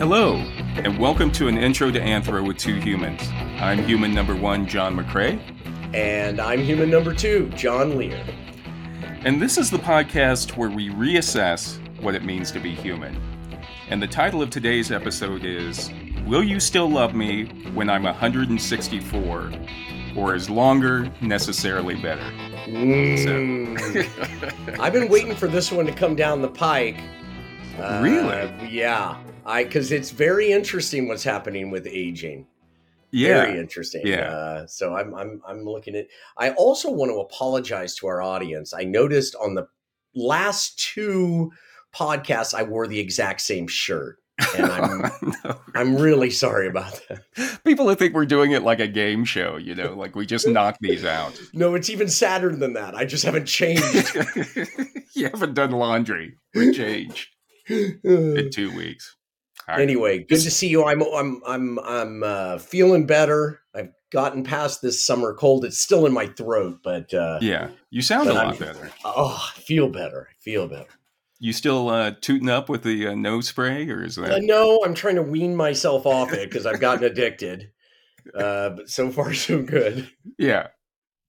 Hello, and welcome to an intro to Anthro with two humans. I'm human number one, John McCray. And I'm human number two, John Lehr. And this is the podcast where we reassess what it means to be human. And the title of today's episode is Will You Still Love Me When I'm 164? Or is longer necessarily better? Mm. I've been waiting for this one to come down the pike. Uh, really? Yeah. I because it's very interesting what's happening with aging. Yeah, very interesting. Yeah. Uh, so I'm I'm I'm looking at. I also want to apologize to our audience. I noticed on the last two podcasts I wore the exact same shirt. And I'm no. I'm really sorry about that. People who think we're doing it like a game show, you know, like we just knock these out. No, it's even sadder than that. I just haven't changed. you haven't done laundry or change in two weeks. Right. Anyway, good to see you. I'm I'm I'm I'm uh, feeling better. I've gotten past this summer cold. It's still in my throat, but uh, yeah, you sound a lot I'm, better. Oh, I feel better. I feel better. You still uh, tooting up with the uh, nose spray, or is that? Uh, no, I'm trying to wean myself off it because I've gotten addicted. Uh, but so far, so good. Yeah,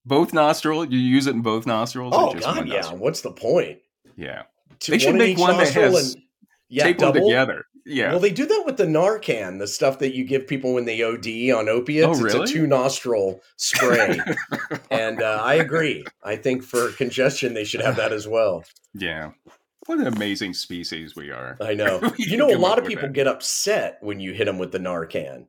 both nostrils. You use it in both nostrils. Oh God, yeah. Nostril? What's the point? Yeah, they should make one that has and, yeah, tape double? them together. Yeah. Well, they do that with the Narcan, the stuff that you give people when they OD on opiates. Oh, really? It's a two nostril spray. and uh, I agree. I think for congestion, they should have that as well. Yeah. What an amazing species we are. I know. you know, a lot of people that. get upset when you hit them with the Narcan.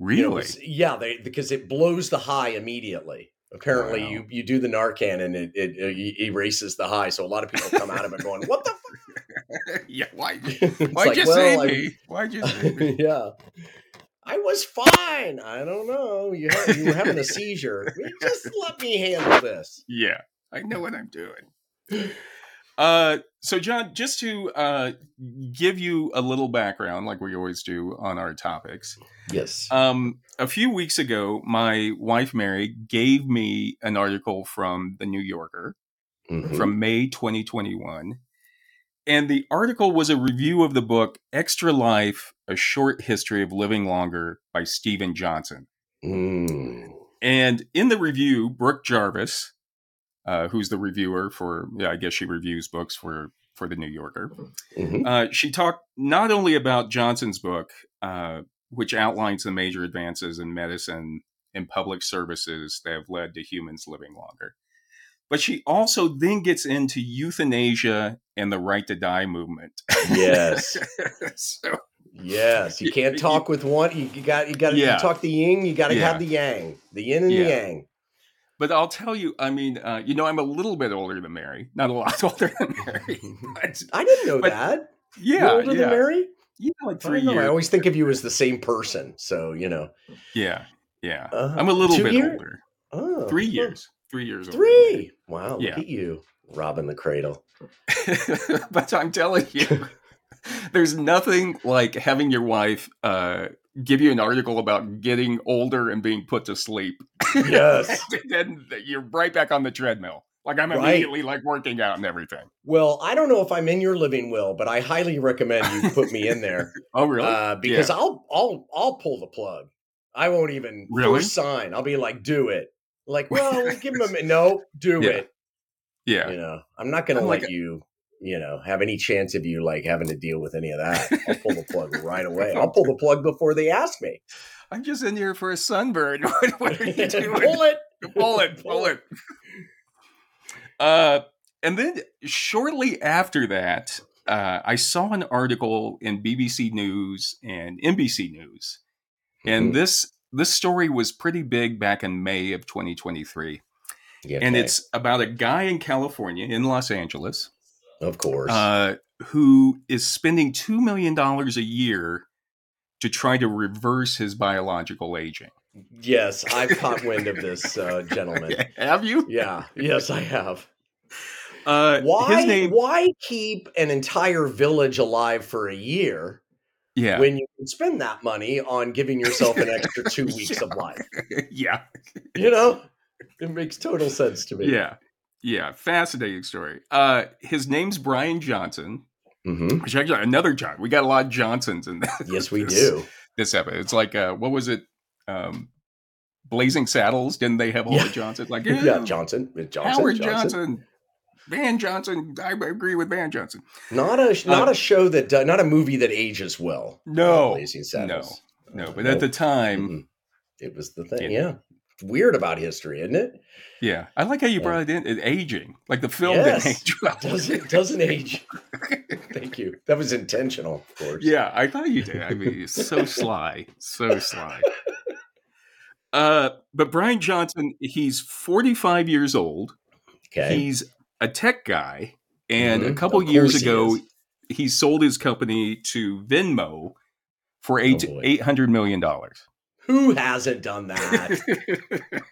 Really? You know, yeah, they because it blows the high immediately. Apparently, wow. you you do the Narcan and it, it, it, erases the high. So a lot of people come out of it going, "What the yeah, why? Why'd like, you well, say I, me? Why'd you say me? yeah. I was fine. I don't know. You, had, you were having a seizure. Just let me handle this. Yeah, I know what I'm doing. Uh, so John, just to uh, give you a little background, like we always do on our topics. Yes. Um, a few weeks ago, my wife Mary gave me an article from the New Yorker mm-hmm. from May 2021 and the article was a review of the book Extra Life A Short History of Living Longer by Steven Johnson. Mm. And in the review, Brooke Jarvis, uh, who's the reviewer for, yeah, I guess she reviews books for, for the New Yorker, mm-hmm. uh, she talked not only about Johnson's book, uh, which outlines the major advances in medicine and public services that have led to humans living longer, but she also then gets into euthanasia and the right to die movement. Yes. so, yes, you can't talk with one. You, got you got to yeah. talk the yin. You got to yeah. have the yang, the yin and yeah. the yang. But I'll tell you, I mean, uh, you know, I'm a little bit older than Mary, not a lot older than Mary. But, I didn't know but, that. Yeah, You're older than Mary. Yeah, like three I years. I always think of you as the same person, so you know. Yeah, yeah. Uh, I'm a little bit year? older. Oh, three years three years old. Three. Wow. Yeah. Look at you, robbing the cradle. but I'm telling you, there's nothing like having your wife uh, give you an article about getting older and being put to sleep. Yes. then you're right back on the treadmill. Like I'm immediately right. like working out and everything. Well, I don't know if I'm in your living will, but I highly recommend you put me in there. oh, really? Uh, because yeah. I'll I'll I'll pull the plug. I won't even really sign. I'll be like, do it. Like, well, give him a no, do yeah. it. Yeah. You know, I'm not going to let you, you know, have any chance of you like having to deal with any of that. I'll pull the plug right away. I'll pull the plug before they ask me. I'm just in here for a sunburn. what, what are you doing? pull it. Pull it. Pull it. Uh, and then shortly after that, uh, I saw an article in BBC News and NBC News, and mm-hmm. this this story was pretty big back in May of 2023. Okay. And it's about a guy in California, in Los Angeles. Of course. Uh, who is spending $2 million a year to try to reverse his biological aging. Yes, I've caught wind of this uh, gentleman. have you? Yeah. Yes, I have. Uh, why? Name... Why keep an entire village alive for a year yeah. When you can spend that money on giving yourself an extra two weeks yeah. of life. Yeah. You know, it makes total sense to me. Yeah. Yeah. Fascinating story. Uh, his name's Bryan Johnson. Mm-hmm. Which actually another John. We got a lot of Johnsons in this. Yes, we this, do. This episode. It's like uh, what was it? Um, Blazing Saddles. Didn't they have all Yeah. the Johnsons? Like Yeah, Johnson. Johnson. Howard Johnson. Johnson. Van Johnson. I agree with Van Johnson. Not a not a show that do- not a movie that ages well. Uh, No, Blazing Saddles. No, Uh, but at the time, mm-mm. it was the thing. Yeah. Yeah, weird about history, isn't it? yeah, I like how you Yeah. brought it in. It aging, like the film Yes. didn't age well. Doesn't doesn't age. Thank you. That was intentional, of course. Yeah, I thought you did. I mean, so sly, so sly. Uh, but Bryan Johnson, he's 45 years old. Okay. He's a tech guy, and a Mhm. couple years course he ago, he, sold his company to Venmo for eight Oh, eight hundred million dollars. Who hasn't done that?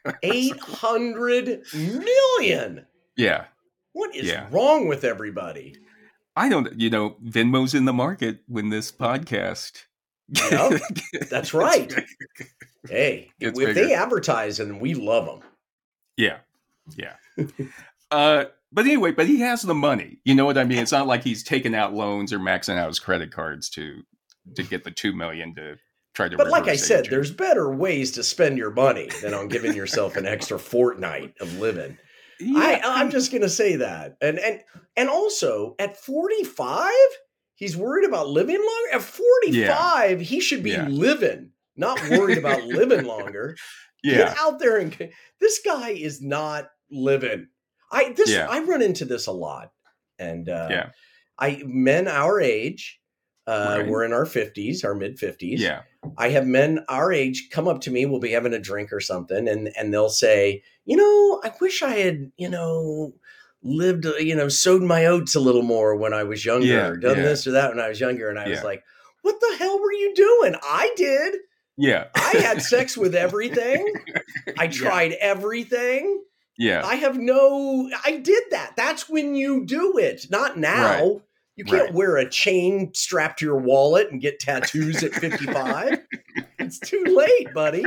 Eight hundred million. yeah, What is Yeah. wrong with everybody? I don't. You know, Venmo's in the market when this podcast. Yep, that's right. Hey, if It's they advertise and we love them. Yeah, yeah. uh, but anyway, but he has the money. You know what I mean? It's not like he's taking out loans or maxing out his credit cards to to get the two million to try to. But like I said, there's better ways to spend your money than on giving yourself an extra fortnight of living. I, Yeah, I'm just gonna say that, and and and also at 45, he's worried about living longer. At 45, he should be Yeah. living, not worried about living longer. yeah, Get out there and this guy is not living. I this Yeah. I run into this a lot, and uh, Yeah. I men our age. Uh, Right. We're in our 50s, our mid 50s. yeah, I have men our age come up to me, we'll be having a drink or something, and and they'll say, you know, I wish I had, you know, lived, uh, you know, sowed my oats a little more when I was younger, Yeah, done yeah. this or that when I was younger. And I was like, what the hell were you doing? I did. yeah, I had sex with everything. I tried everything. Yeah, I have no, I did that. That's when you do it, not now. Right. You can't Right. wear a chain strapped to your wallet and get tattoos at 55. it's too late, buddy.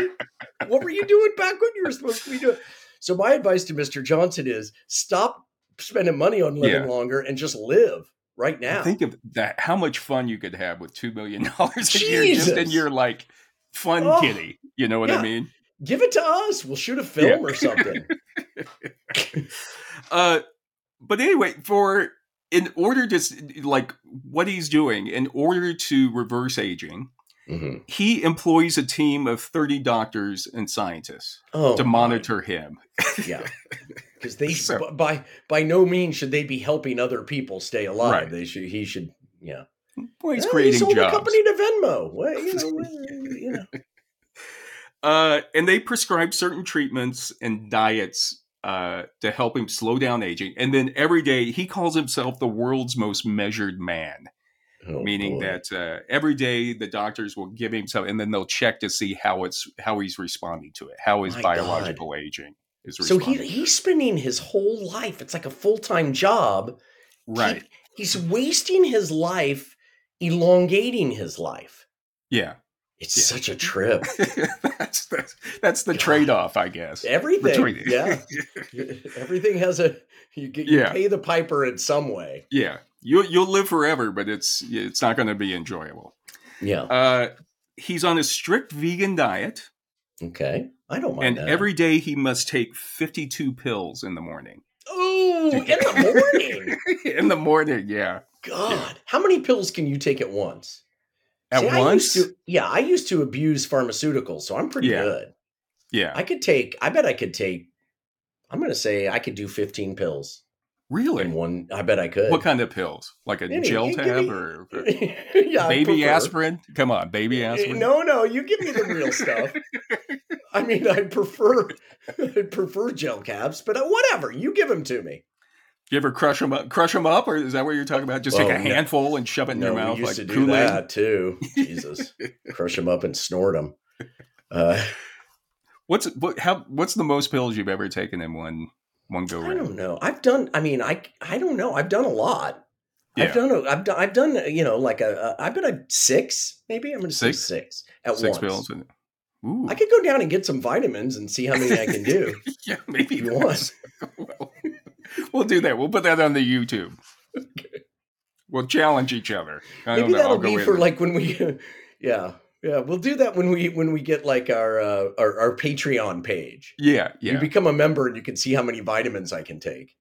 What were you doing back when you were supposed to be doing? So, my advice to Mr. Johnson is stop spending money on living Yeah. longer and just live right now. Think of that. How much fun you could have with two million dollars a year just in your like fun Oh, kitty. You know what yeah. I mean? Give it to us. We'll shoot a film or something. uh but anyway for in order to like what he's doing in order to reverse aging Mhm. he employs a team of 30 doctors and scientists Oh, to my. monitor him Yeah, because they So- by by no means should they be helping other people stay alive. Right. They should. He should. Yeah. well, he's Eh, he sold jobs the company to Venmo. Well, you know, well, you know. Uh and they prescribe certain treatments and diets uh to help him slow down aging and then every day he calls himself the world's most measured man Oh, meaning boy. that uh, every day the doctors will give him some, and then they'll check to see how it's how he's responding to it, how his My biological aging is So responding. he he's spending his whole life. It's like a full time job. right? He- he's wasting his life, elongating his life. Yeah, It's Yeah. such a trip. that's that's, that's the trade off, I guess. Everything. Between- Yeah. Everything has a you, get, you Yeah. pay the piper in some way. yeah. You you'll live forever, but it's it's not going to be enjoyable. Yeah. Uh, he's on a strict vegan diet, Okay. I don't mind that. and that. every day he must take fifty two pills in the morning. Oh, in the morning. in the morning, yeah. God, how many pills can you take at once? At See, once, used to, yeah, I used to abuse pharmaceuticals, so I'm pretty Yeah. good. yeah. I could take. I bet I could take. I'm going to say I could do 15 pills really? in one. I bet I could. What kind of pills? Like a Any- gel tab me- or, or yeah, baby aspirin? Come on, baby aspirin. No, no, you give me the real stuff. I mean, I prefer, I prefer gel caps, but uh, whatever. You give them to me. You ever crush them up? Crush them up, or is that what you're talking about? Just take Oh, a no. handful and shove it in no, your we mouth used like to do Kool Aid. that too. Jesus, crush them up and snort them. Uh, What's what? How? What's the most pills you've ever taken in one one go I round? don't know. I've done. I mean, I I don't know. I've done a lot. Yeah. I've done. A, I've done. I've done. You know, like a. a I've been a six. Maybe I'm going to say Six? at Six once. pills. And, ooh, I could go down and get some vitamins and see how many I can do. yeah, maybe you that's- well, we'll do that. We'll put that on the YouTube. we'll challenge each other. I Maybe that'll be for like when we, yeah, yeah, we'll do that when we when we get like our uh, our, our Patreon page. Yeah, yeah. You become a member and you can see how many vitamins I can take.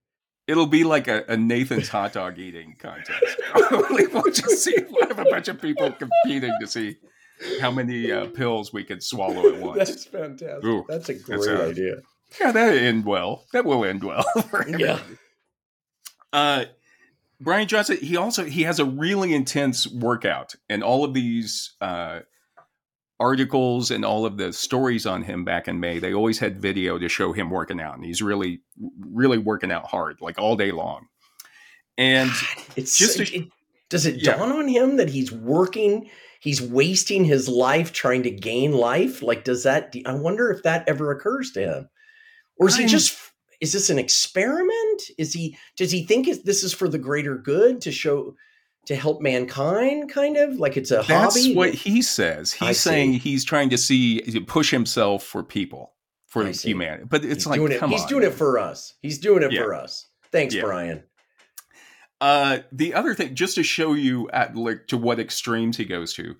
It'll be like a, a Nathan's hot dog eating contest. we'll just see we'll have a bunch of people competing to see how many uh, pills we can swallow at once. That's fantastic. Ooh, that's a great that's a, idea. Yeah, that end well. That will end well. yeah. Uh, Bryan Johnson, he also he has a really intense workout, and all of these uh, articles and all of the stories on him back in May, they always had video to show him working out, and he's really, really working out hard, like all day long. And it's just a, it, does it yeah. dawn on him that he's working? He's wasting his life trying to gain life. Like, does that? I wonder if that ever occurs to him, or is I'm, he just? Is this an experiment? Is he? Does he think this is for the greater good to show? to help mankind kind of like it's a That's hobby that's what he says he's I saying see. he's trying to see push himself for people for humanity but it's he's like doing it, he's on. doing it for us he's doing it yeah. for us thanks yeah. bryan uh, the other thing just to show you at like to what extremes he goes to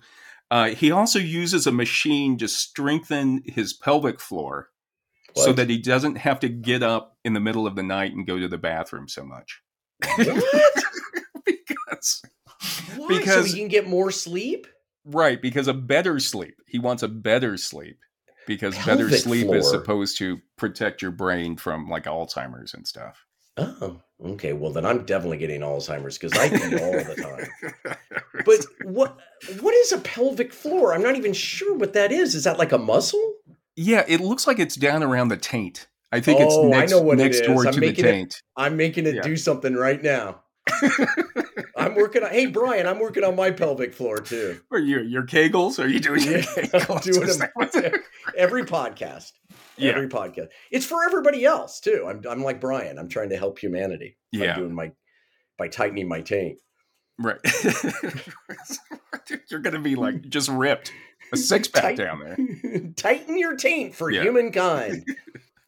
uh, he also uses a machine to strengthen his pelvic floor what? so that he doesn't have to get up in the middle of the night and go to the bathroom so much because why? Because so he can get more sleep? Right, because a better sleep. He wants a better sleep because Pelvic better sleep floor. is supposed to protect your brain from like Alzheimer's and stuff. Oh, okay. Well, then I'm definitely getting Alzheimer's because I eat all the time. but what what is a pelvic floor? I'm not even sure what that is. Is that like a muscle? Yeah, it looks like it's down around the taint. I think oh, it's next, I know what next it is. door I'm to the taint. It, I'm making it yeah. do something right now. I'm working on. Hey, Bryan, I'm working on my pelvic floor too. Are you your Kegels? Are you doing your Kegels? doing them every podcast. Yeah. Every podcast. It's for everybody else too. I'm I'm like Bryan. I'm trying to help humanity. Yeah. doing my by tightening my taint. Right. You're gonna be like just ripped. A six pack down there. Tighten your taint for yeah. humankind.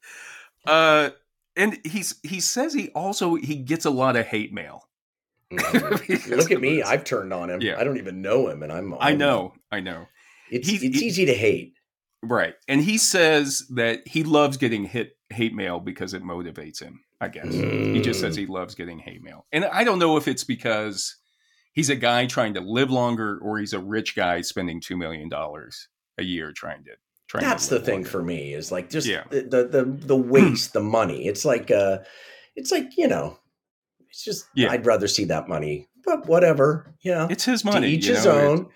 uh and he's he says he also he gets a lot of hate mail Look at me. I've turned on him. Yeah. I don't even know him, and I'm. I know. I know. It's he, it's he, easy to hate. Right, and he says that he loves getting hit hate mail because it motivates him. I guess mm. he just says mm. he loves getting hate mail, and I don't know if it's because he's a guy trying to live longer or he's a rich guy spending two million dollars a year trying to. Trying That's to the thing longer. for me is like just yeah. the, the the the waste, the money. It's like uh, it's like you know it's just yeah. I'd rather see that money, but whatever. Yeah, it's his money. each his know, own.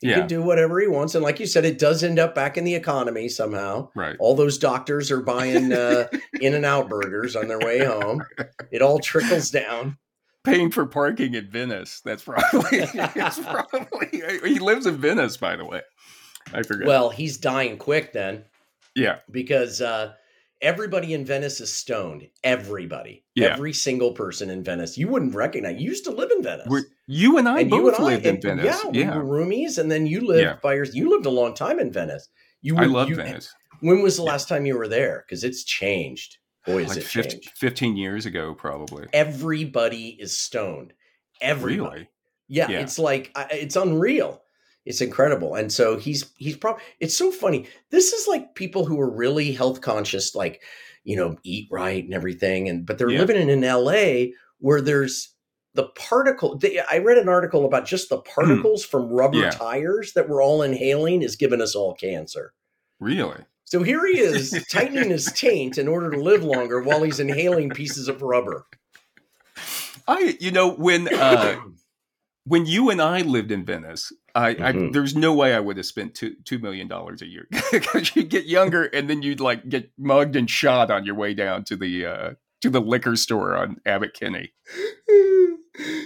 He yeah. can do whatever he wants, and like you said, it does end up back in the economy somehow. Right. All those doctors are buying uh, In and Out burgers on their way home. It all trickles down. Paying for parking in Venice. That's probably. it's probably. He lives in Venice, by the way. I forget. Well, he's dying quick then. Yeah. Because uh, everybody in Venice is stoned. Everybody, yeah. every single person in Venice. You wouldn't recognize. You used to live in Venice. We're, you and I and both and lived I, in Venice. Yeah, yeah, we were roomies, and then you lived yeah. by. You lived a long time in Venice. You, were, I love you, Venice. When was the last time you were there? Because it's changed. Boy, is like it 15. Fifteen years ago, probably. Everybody is stoned. Everybody. Really? Yeah, yeah, it's like it's unreal it's incredible and so he's he's probably it's so funny this is like people who are really health conscious like you know eat right and everything and but they're yeah. living in an la where there's the particle they, i read an article about just the hmm. particles from rubber yeah. tires that we're all inhaling is giving us all cancer really so here he is tightening his taint in order to live longer while he's inhaling pieces of rubber i you know when uh when you and I lived in Venice, I, mm-hmm. I, there's no way I would have spent two two million dollars a year because you get younger and then you'd like get mugged and shot on your way down to the uh, to the liquor store on Abbot Kinney.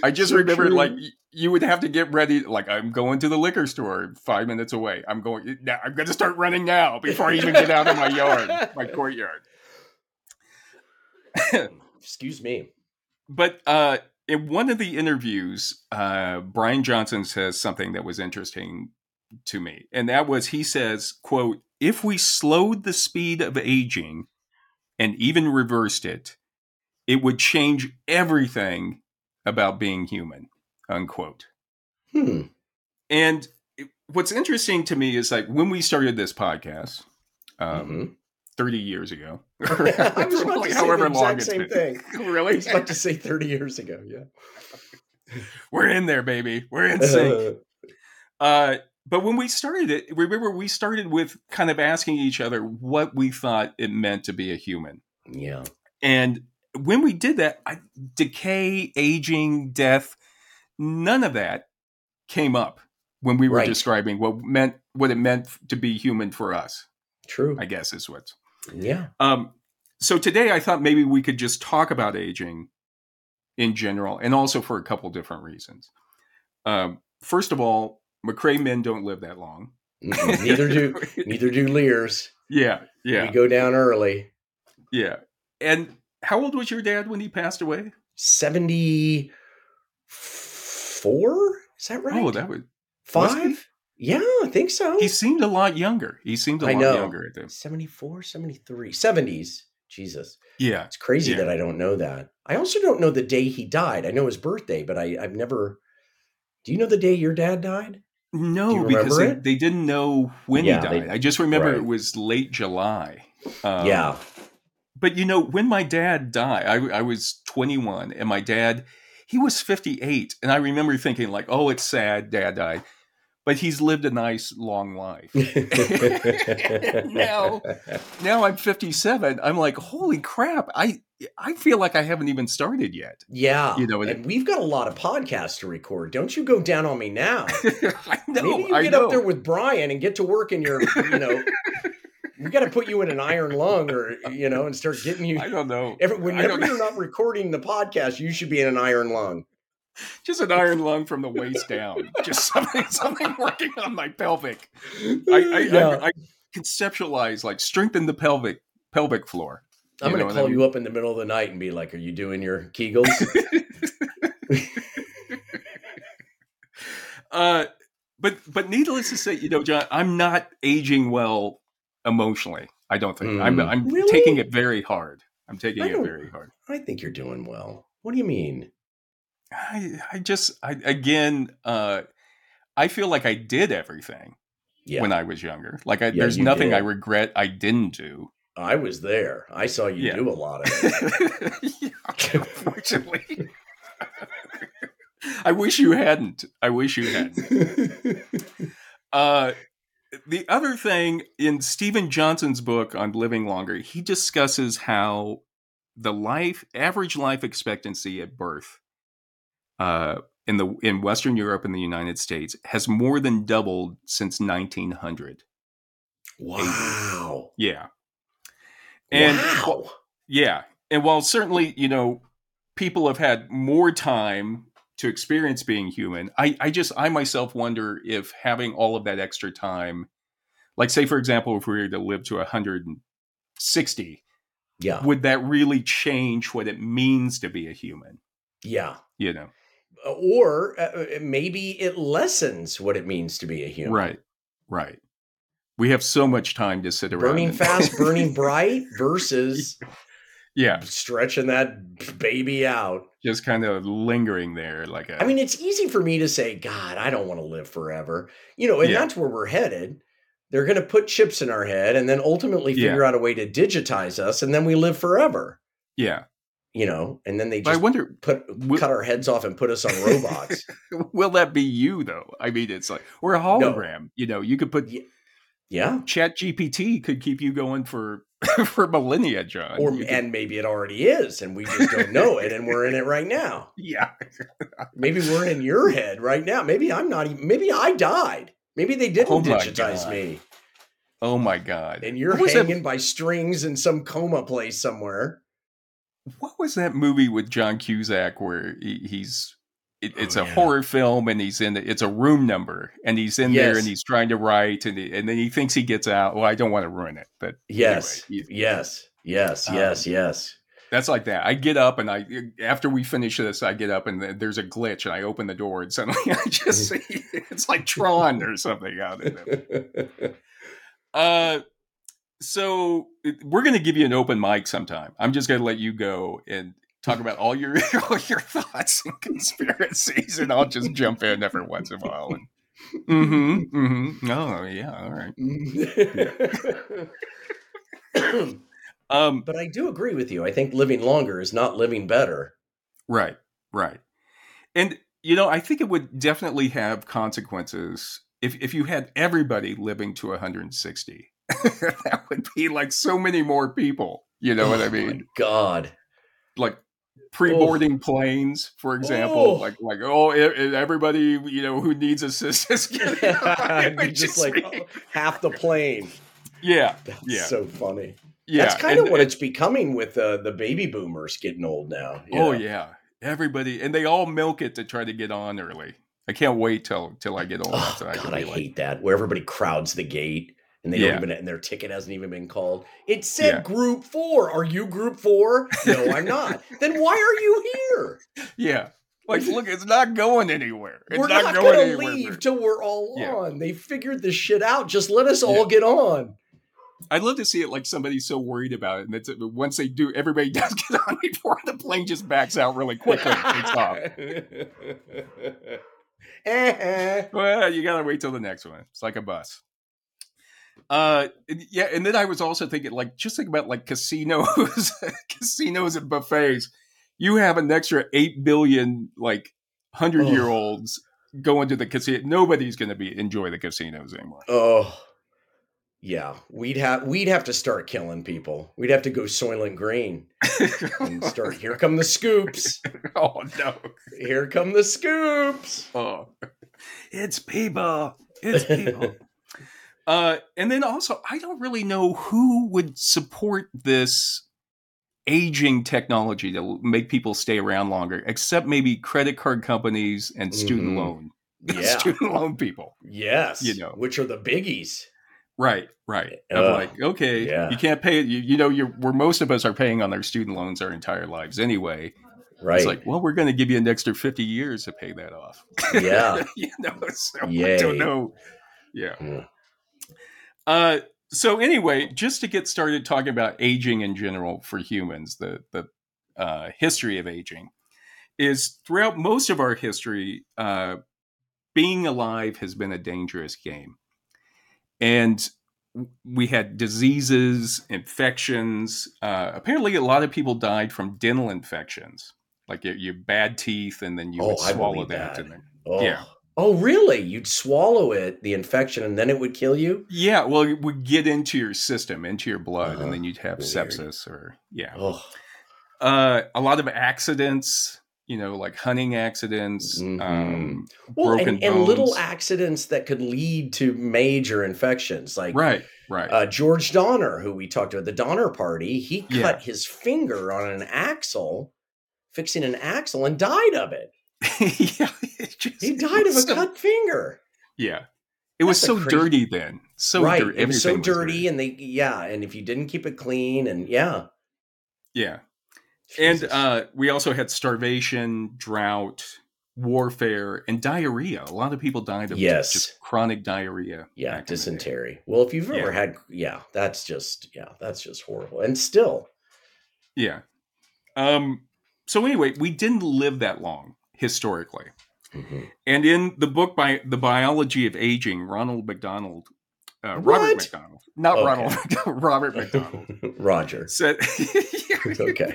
I just so remember true. like you would have to get ready. Like I'm going to the liquor store five minutes away. I'm going now. I'm going to start running now before I even get out of my yard, my courtyard. Excuse me. But uh, in one of the interviews, uh, Bryan Johnson says something that was interesting to me, and that was he says, "quote If we slowed the speed of aging and even reversed it, it would change everything about being human." Unquote. Hmm. And what's interesting to me is like when we started this podcast, um, mm-hmm. 30 years ago. I was about to say however the exact same been. thing. really? I was about to say 30 years ago. Yeah. We're in there, baby. We're in sync. uh, but when we started it, remember we started with kind of asking each other what we thought it meant to be a human. Yeah. And when we did that, I, decay, aging, death, none of that came up when we were right. describing what meant what it meant to be human for us. True. I guess is what. Yeah. Um, so today I thought maybe we could just talk about aging in general, and also for a couple different reasons. Um, first of all, McCray men don't live that long. neither do neither do Lehrs. Yeah, yeah. We go down early. Yeah. And how old was your dad when he passed away? Seventy four. Is that right? Oh, that would five. Yeah, I think so. He seemed a lot younger. He seemed a I lot know. younger at them. 74, 73, 70s. Jesus. Yeah. It's crazy yeah. that I don't know that. I also don't know the day he died. I know his birthday, but I, I've never. Do you know the day your dad died? No, because they, they, didn't know when yeah, he died. They, I just remember right. it was late July. Um, yeah. But you know, when my dad died, I, I was 21, and my dad, he was 58. And I remember thinking, like, oh, it's sad, dad died but he's lived a nice long life. now, now I'm 57. I'm like, holy crap! I I feel like I haven't even started yet. Yeah, you know, and we've got a lot of podcasts to record. Don't you go down on me now? I know. Maybe you get up there with Bryan and get to work in your, you know. We got to put you in an iron lung or you know and start getting you i don't know every, whenever you're not recording the podcast you should be in an iron lung just an iron lung from the waist down. Just something, something working on my pelvic. I, I, yeah. I, I conceptualize like strengthen the pelvic pelvic floor. I'm going to call I mean? you up in the middle of the night and be like, "Are you doing your Kegels?" uh, but but needless to say, you know, John, I'm not aging well emotionally. I don't think mm. I'm. I'm really? taking it very hard. I'm taking it very hard. I think you're doing well. What do you mean? I, I just I, again uh, I feel like I did everything yeah. when I was younger. Like I, yeah, there's nothing did. I regret I didn't do. I was there. I saw you yeah. do a lot of it. unfortunately. I wish you hadn't. I wish you hadn't. uh, the other thing in Steven Johnson's book on living longer, he discusses how the life average life expectancy at birth uh, in the in Western Europe and the United States has more than doubled since 1900. Wow. Yeah. And wow. yeah, and while certainly you know people have had more time to experience being human, I I just I myself wonder if having all of that extra time, like say for example, if we were to live to 160, yeah, would that really change what it means to be a human? Yeah. You know or uh, uh, maybe it lessens what it means to be a human. Right, right. We have so much time to sit around. Burning and- fast, burning bright versus yeah, stretching that baby out. Just kind of lingering there, like a. I mean, it's easy for me to say, "God, I don't want to live forever," you know, and yeah. that's where we're headed. They're going to put chips in our head and then ultimately figure yeah. out a way to digitize us, and then we live forever. Yeah, you know, and then they just I wonder put will, cut our heads off and put us on robots. will that be you though? I mean, it's like we're a hologram. No. You know, you could put yeah. Chat GPT could keep you going for for millennia, John. Or and maybe it already is, and we just don't know it, and we're in it right now. Yeah. maybe we're in your head right now. Maybe I'm not even. Maybe I died. Maybe they didn't oh digitize God. me. Oh my God! And you're hanging that? by strings in some coma place somewhere what was that movie with John Cusack where he, he's it, it's oh, a yeah. horror film and he's in it's a room number and he's in yes. there and he's trying to write and and then he thinks he gets out. Well, I don't want to ruin it, but yes, anyway, yes, yes, um, yes, yes. That's like that. I get up and I after we finish this, I get up and there's a glitch and I open the door and suddenly I just see it's like Tron or something out of it. Uh so we're going to give you an open mic sometime. I'm just going to let you go and talk about all your all your thoughts and conspiracies, and I'll just jump in every once in a while. And, mm-hmm, mm-hmm. Oh yeah, all right. um, but I do agree with you. I think living longer is not living better. Right, right. And you know, I think it would definitely have consequences if if you had everybody living to 160. that would be like so many more people. You know oh what I mean? God. Like pre-boarding oh. planes, for example. Oh. Like like oh, everybody you know who needs assistance, just, just like oh, half the plane. Yeah, That's yeah. So funny. Yeah, that's kind and, of what it's becoming with uh, the baby boomers getting old now. Oh know? yeah, everybody, and they all milk it to try to get on early. I can't wait till till I get old. Oh, so I God, I, hate that where everybody crowds the gate and they yeah. don't even and their ticket hasn't even been called. It said yeah. group four. Are you group four? No, I'm not. then why are you here? Yeah. Like, look, it's not going anywhere. It's we're not, not going to leave till we're all yeah. on. They figured this shit out. Just let us all get on. I'd love to see it like somebody's so worried about it, and that's once they do, everybody does get on before the plane just backs out really quickly and takes off. Eh, eh. well, you gotta wait till the next one. It's like a bus. Uh, yeah, and then I was also thinking, like, just think about like casinos, casinos and buffets. You have an extra eight billion like hundred year olds going to the casino. Nobody's going to be enjoy the casinos anymore. Oh, yeah, we'd have we'd have to start killing people. We'd have to go Soylent Green and start. Here come the scoops. oh no! Here come the scoops. Oh, it's people. It's people. Uh, and then also, I don't really know who would support this aging technology that will make people stay around longer, except maybe credit card companies and student mm-hmm. loan. Yeah. student loan people. Yes. You know, which are the biggies. Right, right. I'm like, okay, yeah. you can't pay. You, you know, you're where most of us are paying on our student loans our entire lives anyway. Right. It's like, well, we're going to give you an extra fifty years to pay that off. Yeah. you know, so. I don't know. Yeah. Mm. Uh, so anyway, just to get started talking about aging in general for humans, the the uh, history of aging is throughout most of our history, uh, being alive has been a dangerous game and we had diseases, infections. Uh, apparently, a lot of people died from dental infections, like you, you bad teeth, and then you oh, would swallow that. that. Then, oh. Yeah. Oh, really? You'd swallow it, the infection, and then it would kill you? Yeah. Well, it would get into your system, into your blood, uh-huh. and then you'd have Weird. sepsis or, yeah. Oh. Uh, a lot of accidents you know, like hunting accidents, mm-hmm. um, well, broken and, and, little accidents that could lead to major infections. Like right, right. Uh, George Donner, who we talked about the Donner Party, he cut yeah. his finger on an axle, fixing an axle, and died of it. yeah, just, he died of a so, cut finger. Yeah, it was so crazy... dirty then. So right, dirty. it was so dirty, dirty, and they yeah, and if you didn't keep it clean, and yeah, yeah, Jesus. And uh, we also had starvation, drought, warfare, and diarrhea. A lot of people died of yes. just chronic diarrhea. Yeah, dysentery. Well, if you've ever yeah. had, yeah, that's just, yeah, that's just horrible. And still. Yeah. Um. So anyway, we didn't live that long historically. Mm-hmm. And in the book by The Biology of Aging, Ronald McDonald uh, Robert McDonald, not okay. Ronald, Robert McDonald. Roger said, "Okay,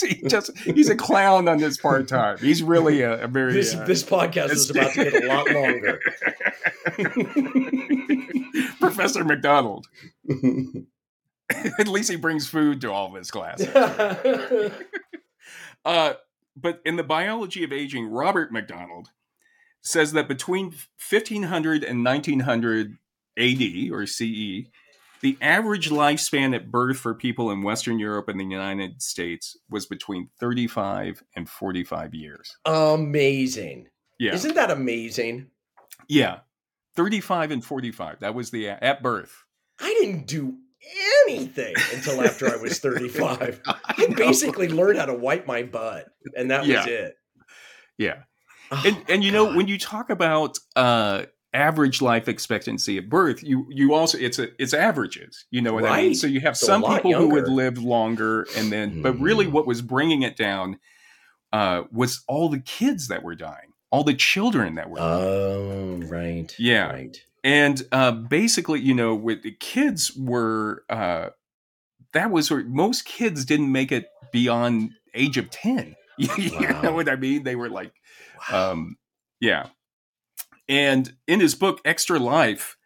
he just he's a clown on this part time. He's really a, a very this, uh, this podcast is about to get a lot longer." Professor McDonald. At least he brings food to all of his classes. uh, but in the biology of aging, Robert McDonald says that between 1500 and 1900 AD or CE, the average lifespan at birth for people in Western Europe and the United States was between 35 and 45 years. Amazing. Yeah. Isn't that amazing? Yeah. 35 and 45. That was the at birth. I didn't do anything until after I was 35. I, I basically learned how to wipe my butt, and that yeah. was it. Yeah. Oh, and and you God. know when you talk about uh average life expectancy at birth, you you also it's a it's averages. You know what right. I mean? So you have so some people younger. who would live longer, and then mm. but really mm. what was bringing it down uh, was all the kids that were dying, all the children that were. Oh, right. Yeah. Right. And uh, basically, you know, with the kids were uh, that was where most kids didn't make it beyond age of ten. you wow. know what I mean? They were like, wow. um, yeah. And in his book Extra Life,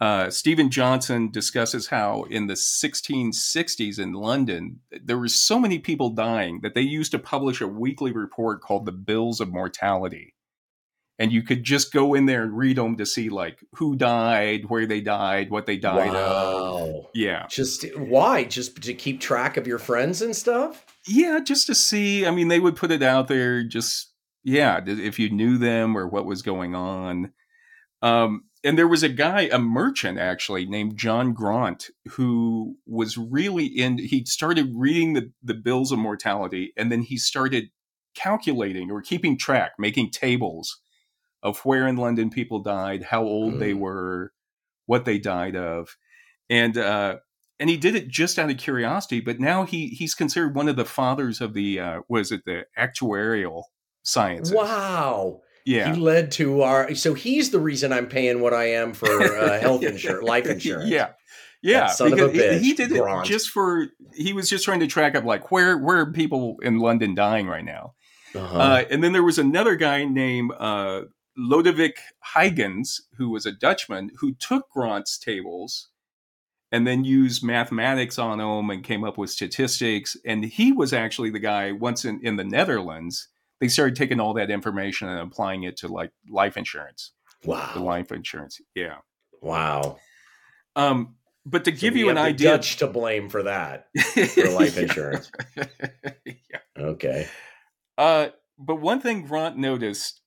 uh, Steven Johnson discusses how in the 1660s in London, there were so many people dying that they used to publish a weekly report called the Bills of Mortality. And you could just go in there and read them to see like who died, where they died, what they died wow. of. Yeah. Just why? Just to keep track of your friends and stuff? Yeah, just to see. I mean, they would put it out there just yeah, if you knew them or what was going on. Um, and there was a guy, a merchant actually, named John Graunt, who was really in. He started reading the the bills of mortality, and then he started calculating or keeping track, making tables of where in London people died, how old mm. they were, what they died of, and uh, and he did it just out of curiosity. But now he he's considered one of the fathers of the uh, was it the actuarial science. Wow. Yeah. He led to our so he's the reason I'm paying what I am for uh, health insurance, life insurance. Yeah. Yeah, because bitch, he did it just for he was just trying to track up like where where are people in London dying right now. Uh-huh. Uh, and then there was another guy named uh, Lodewijk Huygens, who was a Dutchman, who took Graunt's tables and then used mathematics on them and came up with statistics. And he was actually the guy once in, in the Netherlands they started taking all that information and applying it to like life insurance. Wow. The life insurance. Yeah. Wow. Um, but to so give you an idea, Dutch to blame for that for life insurance. yeah. Okay. Uh, but one thing Grant noticed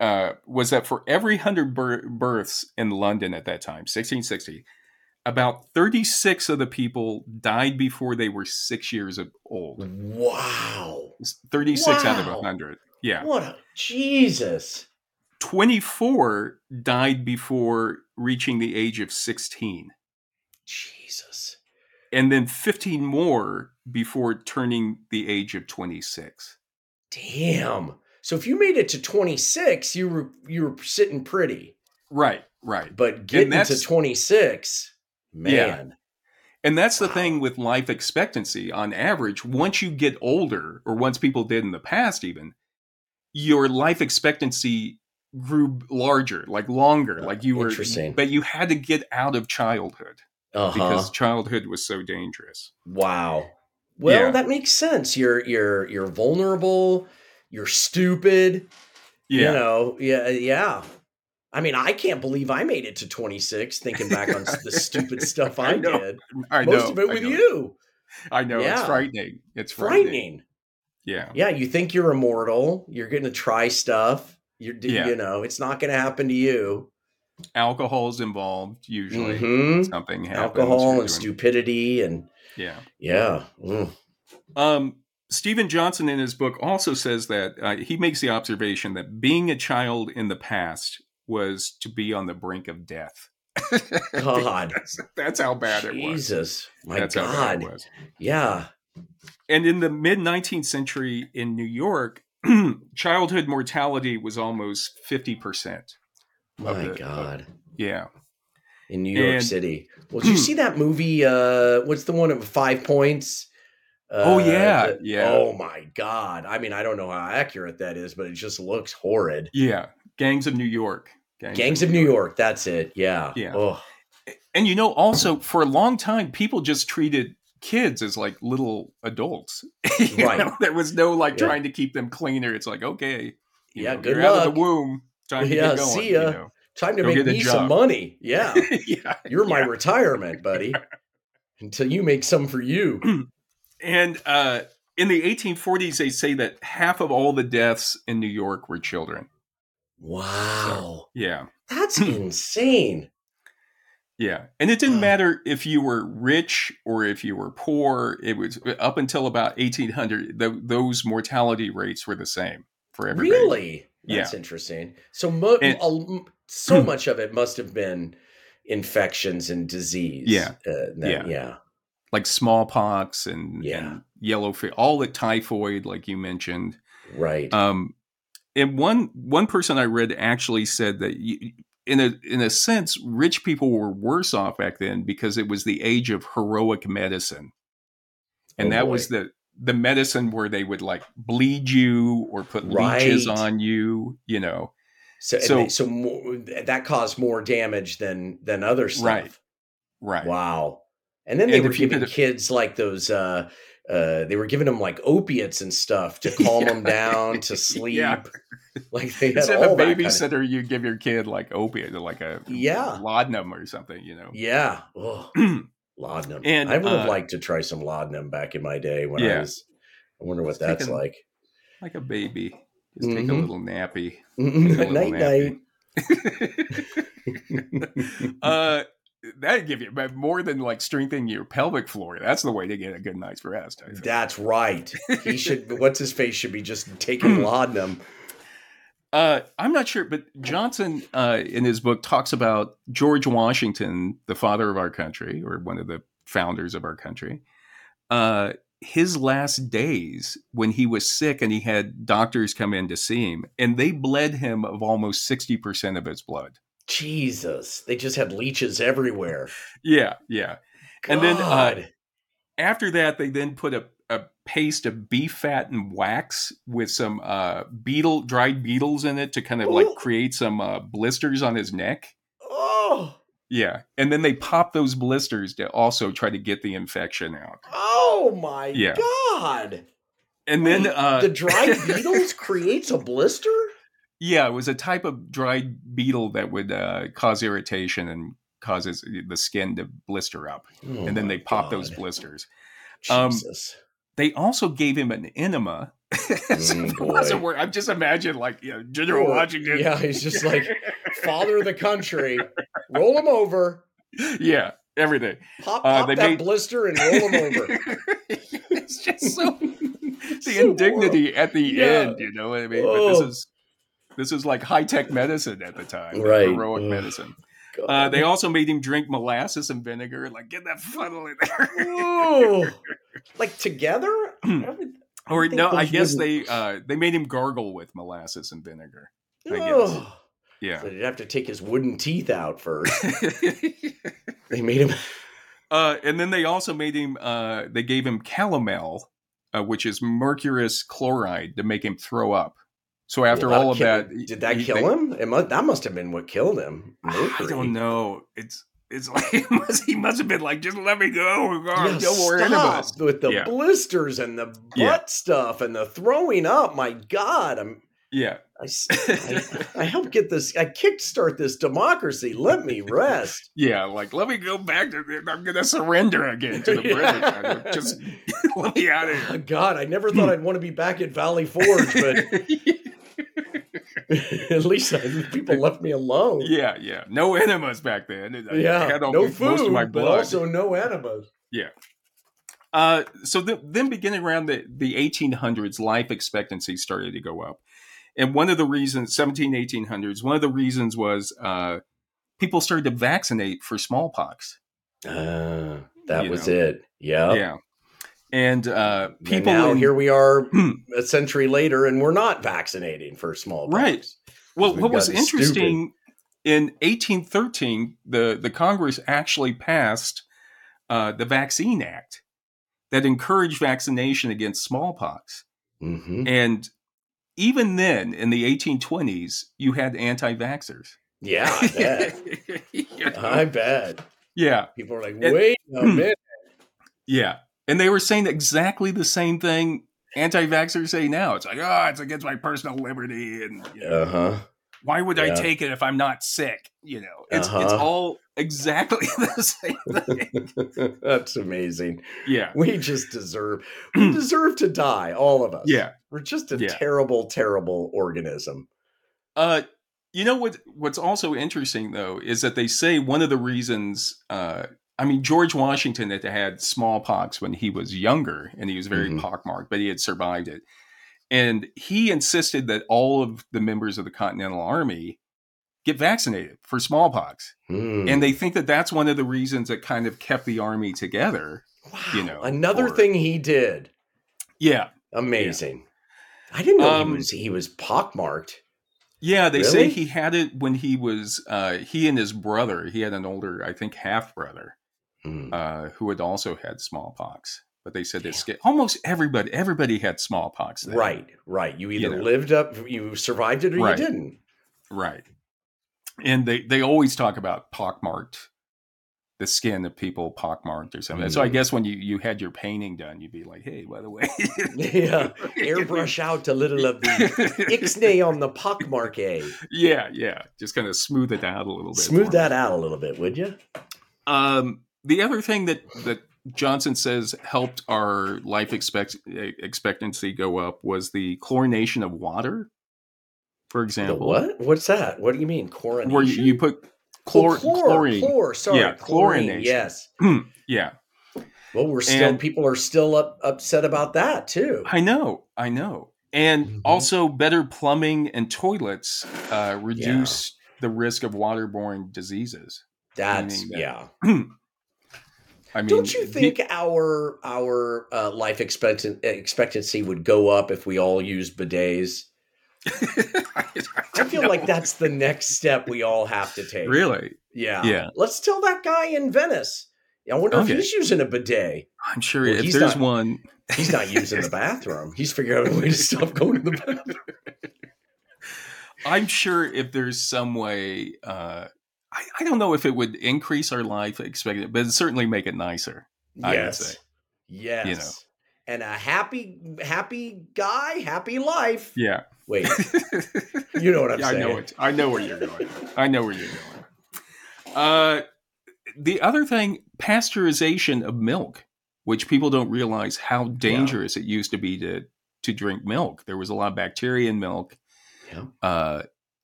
uh, was that for every hundred births in London at that time, 1660, about 36 of the people died before they were six years old. Wow. 36 wow. out of 100. Yeah. What a Jesus. 24 died before reaching the age of 16. Jesus. And then 15 more before turning the age of 26. Damn. So if you made it to 26, you were you were sitting pretty. Right, right. But getting to 26 Man. Yeah. And that's the wow. thing with life expectancy on average. Once you get older, or once people did in the past, even, your life expectancy grew larger, like longer, like you were, but you had to get out of childhood uh-huh. because childhood was so dangerous. Wow. Well, yeah. that makes sense. You're you're you're vulnerable. You're stupid. Yeah. You know. Yeah. Yeah. I mean, I can't believe I made it to 26 thinking back on the stupid stuff I, I did. I know. Most of it with you. I know. Yeah. It's frightening. It's frightening. frightening. Yeah. Yeah. You think you're immortal. You're going to try stuff. You're, yeah. you know, it's not going to happen to you. Alcohol is involved usually. Mm-hmm. Something happens. Alcohol and stupidity and yeah. Yeah. Mm. Um, Steven Johnson in his book also says that uh, he makes the observation that being a child in the past was to be on the brink of death. God, that's, that's, how bad Jesus. it was. Jesus, my that's God, was. yeah. And in the mid 19th century in New York, childhood mortality was almost fifty percent. My the, God, of, yeah. In New York and, City. Well, did you see that movie? Uh, what's the one of Five Points? Uh, oh yeah, yeah. Oh my god! I mean, I don't know how accurate that is, but it just looks horrid. Yeah, Gangs of New York. Gangs, Gangs of, New York. York. That's it. Yeah. Yeah. Oh. And you know, also for a long time, people just treated kids as like little adults. right. Know? There was no like yeah. trying to keep them cleaner. It's like okay, yeah, know, good luck. out of the womb. Time to yeah, get going. See ya. You know. Time to Go make me some money. Yeah. yeah. You're my retirement, buddy. Until you make some for you. and uh, in the 1840s, they say that half of all the deaths in New York were children. Wow. So, yeah. That's insane. Yeah. And it didn't matter if you were rich or if you were poor. It was up until about 1800, the, those mortality rates were the same for everybody. Really? That's yeah. interesting. So mo- and, so much of it must have been infections and disease. Yeah. Uh, that, Yeah. yeah. Like smallpox and, Yeah. and yellow fever, all the typhoid, like you mentioned. Right. Um, and one one person I read actually said that you, in a in a sense, rich people were worse off back then because it was the age of heroic medicine, and Oh, that boy. was the the medicine where they would like bleed you or put leeches on you, you know. so so- so, so more, that caused more damage than than other stuff. Right. Right. Wow. And then they And were giving kids like those uh uh they were giving them like opiates and stuff to calm them down to sleep. Yeah. Like they had Instead of a that kind of- babysitter, you give your kid like opiate, like a Yeah. laudanum or something, you know. Yeah. Oh, laudanum. And, I would have uh, liked to try some laudanum back in my day when I was I wonder what Just that's like. like a baby. Just take a little nappy. Take a little night night. uh, that'd give you but more than like strengthening your pelvic floor. That's the way to get a good night's rest. That's right. He should what's his face should be just taking laudanum. Uh, I'm not sure, but Johnson uh, in his book talks about George Washington, the father of our country, or one of the founders of our country. Uh, his last days when he was sick and he had doctors come in to see him, and they bled him of almost 60% of his blood. Jesus. They just had leeches everywhere. Yeah, yeah. And then, uh, After that, they then put a, a paste of beef fat and wax with some uh, beetle dried beetles in it to kind of like create some uh, blisters on his neck. oh. Yeah, and then they pop those blisters to also try to get the infection out. Oh my Yeah. god. And then, Wait, uh, the dried beetles creates a blister? Yeah, it was a type of dried beetle that would uh, cause irritation and causes the skin to blister up. Oh and then they pop those God. blisters. Um, Jesus. They also gave him an enema. Mm. I'm just imagine like you know, General Washington. Yeah, he's just like father of the country. Roll him over. yeah, everything. Pop, Uh, pop they that made- blister and roll him over. it's just so the So indignity at the Yeah. end. You know what I mean? But Oh. this is this is like high tech medicine at the time, Right. Heroic Ugh. medicine. Uh, they also made him drink molasses and vinegar. Like get that funnel in there. Like together? Would- or no, I guess wouldn't- they uh, they made him gargle with molasses and vinegar. I guess. Yeah. So they'd have to take his wooden teeth out first. They made him. uh, and then they also made him. Uh, they gave him calomel, uh, which is mercurous chloride, to make him throw up. So after all of that, did that he- kill they- him? It must, that must have been what killed him. I don't know. It's it's like he must, he must have been like, just let me go. God, Yeah, no more stop enemas. with the Yeah. blisters and the butt Yeah. stuff and the throwing up. My God, I'm. Yeah. I helped get this. I kickstart this democracy. Let me rest. Yeah, like let me go back to. I'm gonna surrender again to the Yeah. British. Just let me out of here. God, I never thought I'd want to be back at Valley Forge, but at least I, people left me alone. yeah, yeah. No enemas back then. I Yeah, had no food, my but also no enemas. Yeah. Uh, so the, then beginning around the, the 1800s, life expectancy started to go up. And one of the reasons, 17, 1800s, one of the reasons was uh, people started to vaccinate for smallpox. Ah, that You was know. it. Yeah. Yeah. And uh, And people now in- here we are a century later, and we're not vaccinating for smallpox. Right. Well, what was gotten stupid. interesting in 1813, the, the Congress actually passed uh, the Vaccine Act that encouraged vaccination against smallpox. hmm And even then, in the 1820s, you had anti vaxxers. Yeah, I bet. I bet. yeah, People are like, And- wait a Hmm. minute. yeah. And they were saying exactly the same thing anti vaxxers say now. It's like, oh, it's against my personal liberty. And you know, Uh huh. why would I take it if I'm not sick? You know, it's, it's Uh-huh. all exactly the same thing. That's amazing. Yeah. We just deserve we deserve to die, all of us. Yeah. We're just a Yeah. terrible, terrible organism. Uh, you know what? What's also interesting though is that they say one of the reasons. Uh, I mean, George Washington had had smallpox when he was younger, and he was very Mhm. pockmarked, but he had survived it. And he insisted that all of the members of the Continental Army get vaccinated for smallpox, Hmm. and they think that that's one of the reasons that kind of kept the army together. wow. you know, another or- thing he did. Yeah, Amazing. I didn't know Um, he was he was pockmarked. yeah. They say he had it when he was uh, he and his brother. He had an older, I think, half brother Hmm. uh, who had also had smallpox. But they said that sca- almost everybody everybody had smallpox. Then. Right, right. You either know. lived up, you survived it, or Right. you didn't. Right. And they, they always talk about pockmarked, the skin of people pockmarked or something. So I Mm. guess when you, you had your painting done, you'd be like, hey, by the way. yeah, airbrush out a little of the ixnay on the pockmark. A yeah, yeah. Just kind of smooth it out a little bit. smooth that out a little bit, would you? Um, the other thing that, that Johnson says helped our life expect, expectancy go up was the chlorination of water, for The example. what? What's that? What do you mean coronation? Where you, you put Oh, chlor- chlor, chlorine. chlor, sorry, Yeah, chlorine. chlorination. Yes. Yeah. Well, we're still And- people are still up, upset about that too. I know, I know. And Mhm. also, better plumbing and toilets uh, reduce the risk of waterborne diseases. That's that- yeah. I mean, Don't you the- think our our uh, life expectant, expectancy would go up if we all used bidets? I, I feel like that's the next step we all have to take. really. Yeah. Yeah. Let's tell that guy in Venice. I wonder Okay. if he's using a bidet. I'm sure Well, if he's there's not- one, He's not using the bathroom. He's figuring out a way to stop going to the bathroom. I'm sure if there's some way, uh, I, I don't know if it would increase our life expectancy, but certainly make it nicer. Yes. Yes. You know. And a happy, happy guy, happy life. Yeah. Wait, you know what I'm Yeah, I know it. I know where you're going. I know where you're going. Uh, the other thing, pasteurization of milk, which people don't realize how dangerous it used to be to to drink milk. There was a lot of bacteria in milk, Yeah. uh,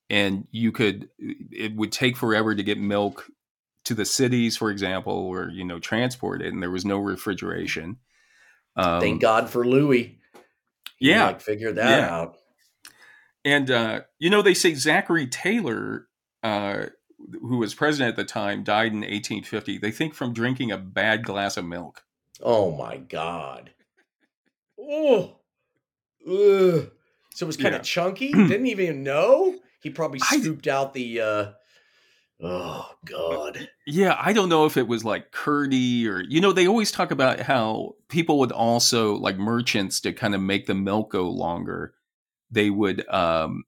and you could. It would take forever to get milk to the cities, for example, or you know, transport it, and there was no refrigeration. Um, Thank God for Louis. He, Yeah. like, figured that Yeah. out. And uh, you know, they say Zachary Taylor, uh, who was president at the time, died in 1850. They think from drinking a bad glass of milk. Oh my God. Oh. Ugh. So it was kind Yeah. of chunky. Didn't even know. He probably I- scooped out the. uh Oh God. Yeah, I don't know if it was like curdy or you know, they always talk about how people would also like merchants to kind of make the milk go longer. They would um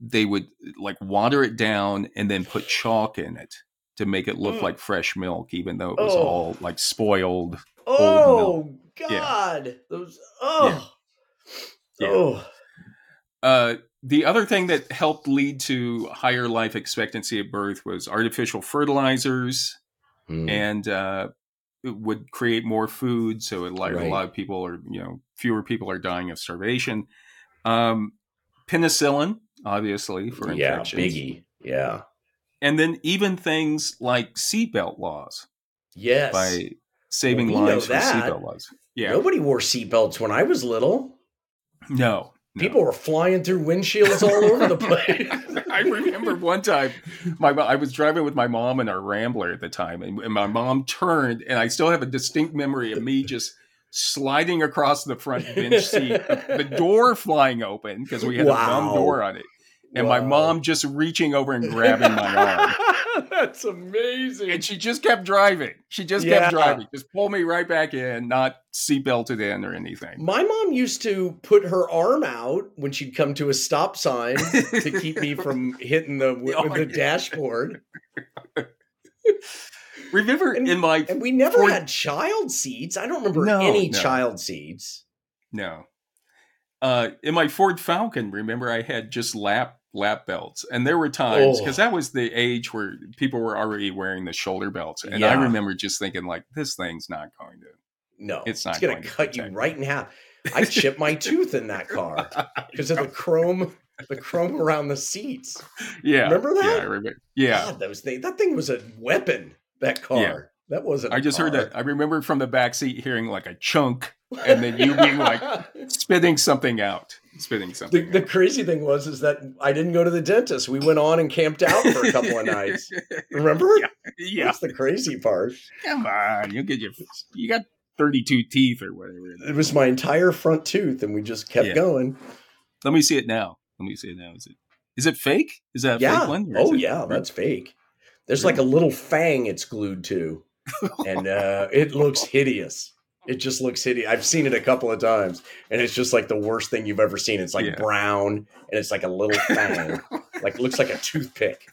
they would like water it down and then put chalk in it to make it look Mm. like fresh milk, even though it was Oh. all like spoiled. Oh Yeah. God. Those. Oh. Yeah. Oh. Uh, the other thing that helped lead to higher life expectancy at birth was artificial fertilizers, Hmm. and uh, it would create more food. So, it, like Right. a lot of people are, you know, fewer people are dying of starvation. Um, penicillin, obviously, for yeah, biggie. Yeah. and then even things like seatbelt laws Yes. by saving Well, we lives for that. seatbelt laws. Yeah, Nobody wore seatbelts when I was little. no, no. People were flying through windshields all over the place. I remember one time, my I was driving with my mom in our Rambler at the time, and, and my mom turned, and I still have a distinct memory of me just sliding across the front bench seat, the, the door flying open because we had a bum door on it, and my mom just reaching over and grabbing my arm, That's amazing. and she just kept driving. She just Yeah. kept driving, just pull me right back in, not seatbelted in or anything. My mom used to put her arm out when she'd come to a stop sign to keep me from hitting the Oh, the yeah. dashboard. Remember And- in my And we never had child seats. I don't remember No, any no. child seats. No. Uh, in my Ford Falcon, remember I had just lap lap belts, and there were times Oh. because that was the age where people were already wearing the shoulder belts, and Yeah. I remember just thinking like, this thing's not going to. No, It's not gonna going to cut you right in half. I chipped my tooth in that car because of the chrome, the chrome around the seats. Yeah, Remember Yeah, that? I remember. Yeah, God, that was thing. That thing was a weapon. That car. Yeah. That wasn't. I just heard that. I remember from the back seat hearing like a chunk, and then you being like spitting something out. Spitting something. The, the, crazy thing was is that I didn't go to the dentist. We went on and camped out for a couple of nights. Remember? Yeah. yeah. That's the crazy part. Come on, you get your you got 32 teeth or whatever. It was my entire front tooth, and we just kept yeah. going. Let me see it now. Let me see it now. Is it is it fake? Is that yeah. fake one? Oh yeah, that's fake. There's really? like a little fang it's glued to, and uh, it looks hideous. It just looks hideous. I've seen it a couple of times, and it's just like the worst thing you've ever seen. It's like yeah. brown, and it's like a little fang, like looks like a toothpick.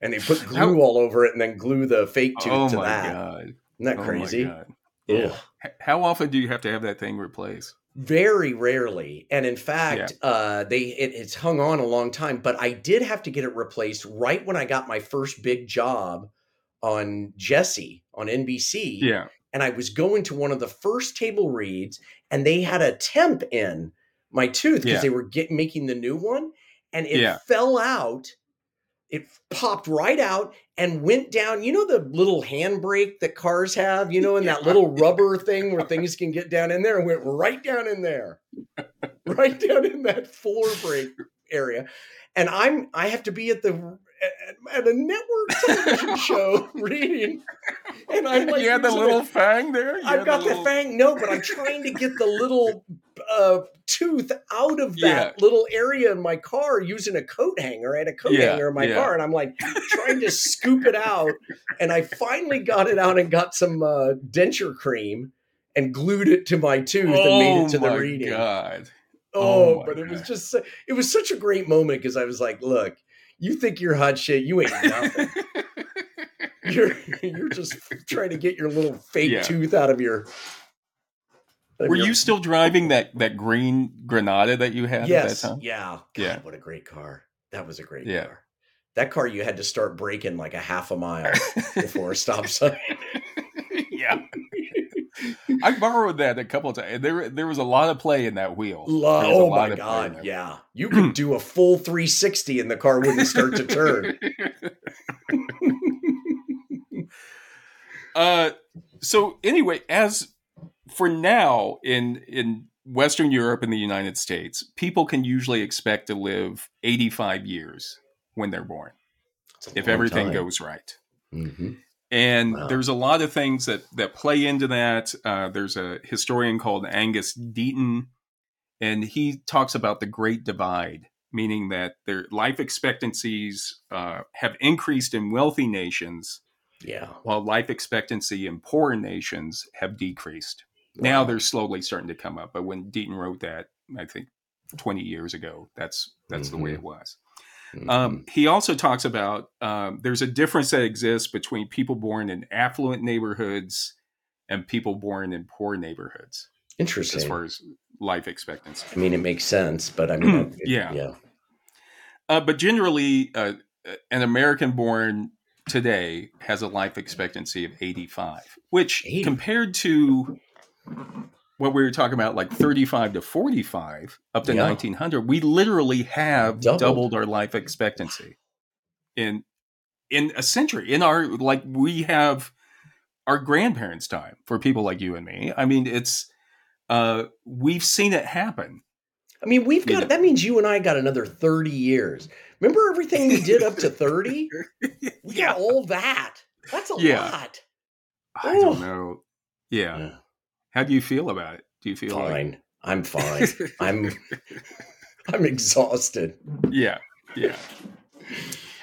And they put glue How? all over it, and then glue the fake tooth oh to that. God. Isn't that oh crazy? Yeah. How often do you have to have that thing replaced? Very rarely, and in fact, yeah. uh, they it, it's hung on a long time. But I did have to get it replaced right when I got my first big job on Jesse on NBC. Yeah, and I was going to one of the first table reads, and they had a temp in my tooth because yeah. they were get, making the new one, and it yeah. fell out. It popped right out and went down. You know the little handbrake that cars have, you know, and that little rubber thing where things can get down in there, and went right down in there, right down in that floor brake area. And I'm I have to be at the at, at a network television show reading, and I'm like, you had the little fang there. You I've got the, little... fang. No, but I'm trying to get the little uh, tooth out of that yeah. little area in my car using a coat hanger. I had a coat yeah, hanger in my yeah. car, and I'm like trying to scoop it out. And I finally got it out and got some uh, denture cream and glued it to my tooth oh, and made it to the reading. God. Oh, oh but God. it was just it was such a great moment because I was like, look, you think you're hot shit, you ain't nothing. you're you're just trying to get your little fake yeah. tooth out of your were you still driving that that green Granada that you had yes, at that time? Yeah. God, yeah. What a great car. That was a great yeah. car. That car you had to start braking like a half a mile before a stop sign. yeah. I borrowed that a couple of times. There, there was a lot of play in that wheel. oh my god! Yeah, you could do a full 360 and the car wouldn't start to turn. uh, so anyway, as for now in in Western Europe and the United States, people can usually expect to live 85 years when they're born, if everything time. goes right. Mm-hmm. And wow. there's a lot of things that that play into that. Uh, there's a historian called Angus Deaton, and he talks about the Great Divide, meaning that their life expectancies uh, have increased in wealthy nations, yeah, while life expectancy in poor nations have decreased. Wow. Now they're slowly starting to come up, but when Deaton wrote that, I think 20 years ago, that's that's mm-hmm. the way mm-hmm. it was. Mm-hmm. Um, he also talks about um, there's a difference that exists between people born in affluent neighborhoods and people born in poor neighborhoods. Interesting. As far as life expectancy. I mean, it makes sense, but I mean, it, yeah. Yeah. Uh, but generally, uh, an American born today has a life expectancy of 85, which 80. compared to what we were talking about, like 35 to 45 up to yeah. 1900, we literally have doubled. doubled our life expectancy in in a century. In our like we have our grandparents' time for people like you and me. I mean, it's uh we've seen it happen. I mean, we've got that means you and I got another 30 years. Remember everything we did up to 30? We yeah. got all that. That's a yeah. lot. I don't know. Yeah. yeah. How do you feel about it? Do you feel fine? Like... I'm fine. I'm I'm exhausted. Yeah, yeah.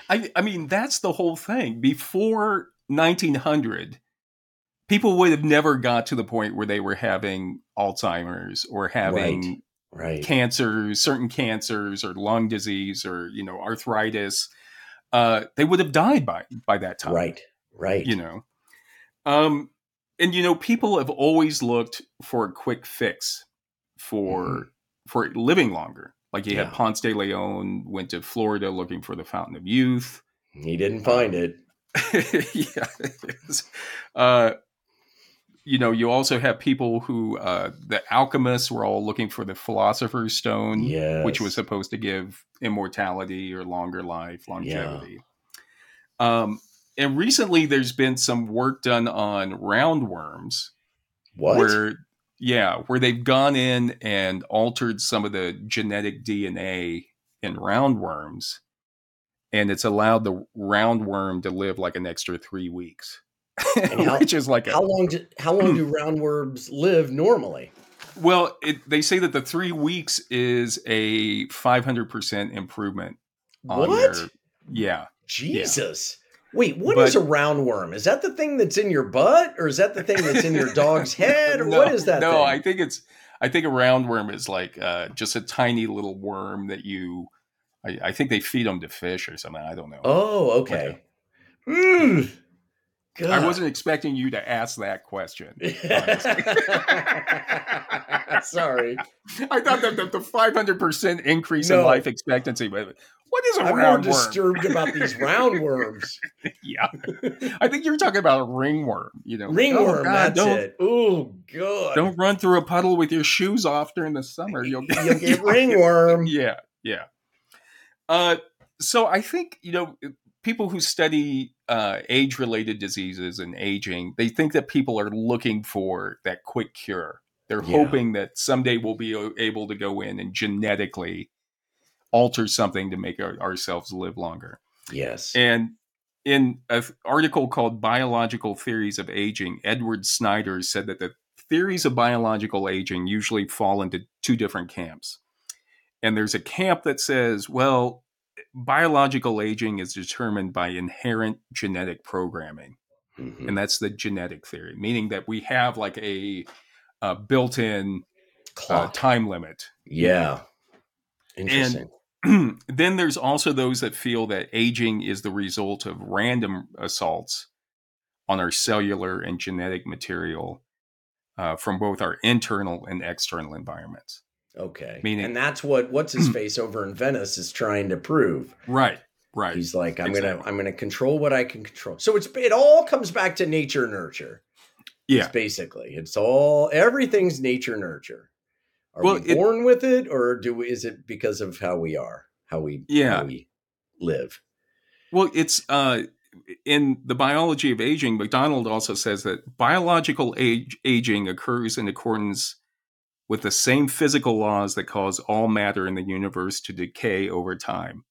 I I mean that's the whole thing. Before 1900, people would have never got to the point where they were having Alzheimer's or having right, right. cancers, certain cancers or lung disease or you know arthritis. Uh, they would have died by by that time. Right, right. You know, um, and you know people have always looked for a quick fix for mm-hmm. for living longer like you yeah. had ponce de leon went to florida looking for the fountain of youth he didn't find it yeah it uh, you know you also have people who uh, the alchemists were all looking for the philosopher's stone yes. which was supposed to give immortality or longer life longevity yeah. um and recently there's been some work done on roundworms. What? Where Yeah, where they've gone in and altered some of the genetic DNA in roundworms, and it's allowed the roundworm to live like an extra three weeks, how, which is like a, how long? Do, how long do roundworms live normally? Well, it, they say that the three weeks is a five hundred percent improvement. On what? Their, yeah. Jesus. Wait, what but, is a roundworm? Is that the thing that's in your butt, or is that the thing that's in your dog's head, or no, what is that? No, thing? I think it's. I think a roundworm is like uh, just a tiny little worm that you. I, I, think they feed them to fish or something. I don't know. Oh, okay. Mm. I wasn't expecting you to ask that question. Sorry. I thought that the, 500% increase no. in life expectancy, but what is a I'm more disturbed about these roundworms. yeah. I think you're talking about a ringworm, you know. Ringworm, oh, God, that's it. Oh, God. Don't run through a puddle with your shoes off during the summer. You'll get, You'll get ringworm. Yeah, yeah. Uh, so I think, you know, people who study uh, age related diseases and aging, they think that people are looking for that quick cure. They're yeah. hoping that someday we'll be able to go in and genetically alter something to make our, ourselves live longer. Yes. And in an article called Biological Theories of Aging, Edward Snyder said that the theories of biological aging usually fall into two different camps. And there's a camp that says, well, biological aging is determined by inherent genetic programming. Mm-hmm. And that's the genetic theory, meaning that we have like a, a built in uh, time limit. Yeah. Interesting. And then there's also those that feel that aging is the result of random assaults on our cellular and genetic material uh, from both our internal and external environments. Okay. Meaning, and that's what what's his face over in Venice is trying to prove. Right. Right. He's like, I'm exactly. gonna I'm gonna control what I can control. So it's it all comes back to nature nurture. Yeah. It's basically, it's all everything's nature nurture. Are well, we born it, with it, or do we, is it because of how we are, how we yeah how we live? Well, it's uh in the biology of aging. McDonald also says that biological age aging occurs in accordance with the same physical laws that cause all matter in the universe to decay over time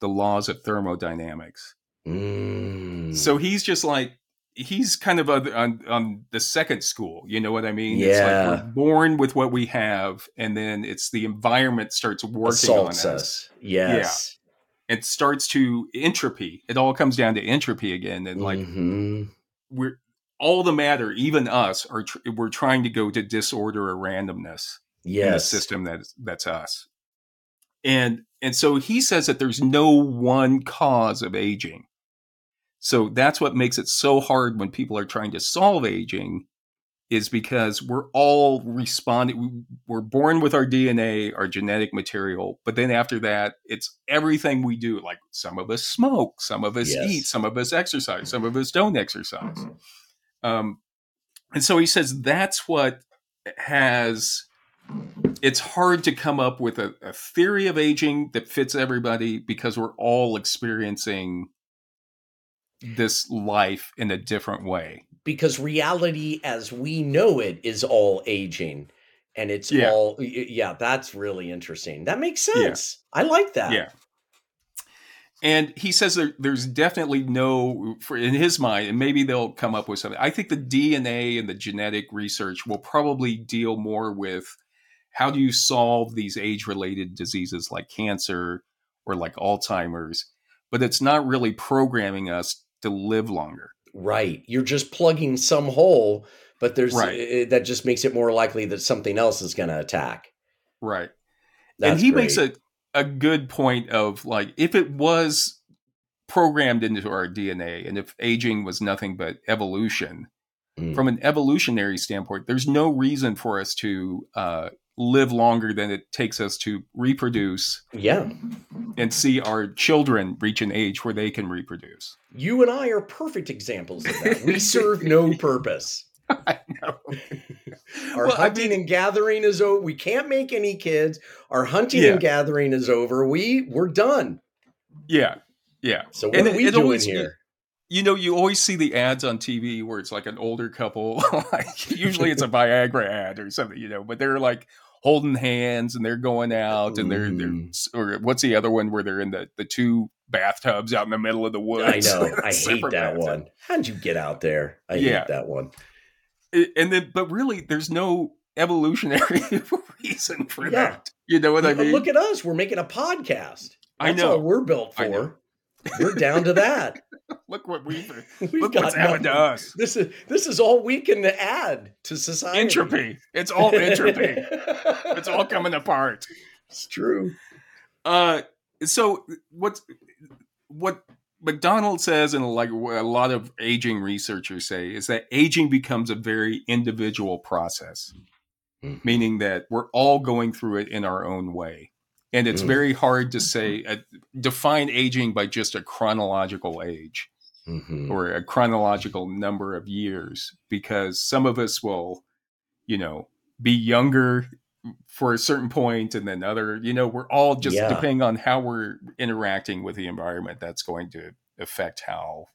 the laws of thermodynamics. Mm. So he's just like, he's kind of on, on, the second school. You know what I mean? Yeah. It's like we're born with what we have, and then it's the environment starts working Assaults on us. us. Yes. Yeah. It starts to entropy. It all comes down to entropy again. And like, mm-hmm. we're, all the matter, even us, are tr- we're trying to go to disorder or randomness yes. in the system that's that's us. And and so he says that there's no one cause of aging. So that's what makes it so hard when people are trying to solve aging is because we're all responding we're born with our DNA, our genetic material, but then after that it's everything we do like some of us smoke, some of us yes. eat, some of us exercise, some of us don't exercise. Um, and so he says that's what has it's hard to come up with a, a, theory of aging that fits everybody because we're all experiencing this life in a different way. Because reality as we know it is all aging. And it's yeah. all, yeah, that's really interesting. That makes sense. Yeah. I like that. Yeah and he says there, there's definitely no for in his mind and maybe they'll come up with something i think the dna and the genetic research will probably deal more with how do you solve these age related diseases like cancer or like alzheimer's but it's not really programming us to live longer right you're just plugging some hole but there's right. it, that just makes it more likely that something else is going to attack right That's and he great. makes a a good point of like if it was programmed into our DNA and if aging was nothing but evolution, mm. from an evolutionary standpoint, there's no reason for us to uh, live longer than it takes us to reproduce. Yeah. And see our children reach an age where they can reproduce. You and I are perfect examples of that. We serve no purpose. I know. Our well, hunting I mean, and gathering is over. We can't make any kids. Our hunting yeah. and gathering is over. We we're done. Yeah, yeah. So what and are we it, doing here? you know, you always see the ads on TV where it's like an older couple, like usually it's a Viagra ad or something, you know, but they're like holding hands and they're going out and they're, they're Mm. or what's the other one where they're in the the two bathtubs out in the middle of the woods. I know. I hate that bathtub. one. How'd you get out there? I Yeah. hate that one. And then, but really, there's no evolutionary reason for Yeah. that. You know what I mean? Look at us. We're making a podcast. I That's know. all we're built I know. for. We're down to that. Look what we've We've look what's happened to us. This is this is all we can add to society. Entropy. It's all entropy. it's all coming apart. It's true. Uh, so what what McDonald says, and like a lot of aging researchers say, is that aging becomes a very individual process, Mhm. meaning that we're all going through it in our own way, and it's Mm. very hard to say uh, define aging by just a chronological age Mhm. or a chronological number of years, because some of us will, you know, be younger for a certain point and then other you know we're all just Yeah. depending on how we're interacting with the environment that's going to affect how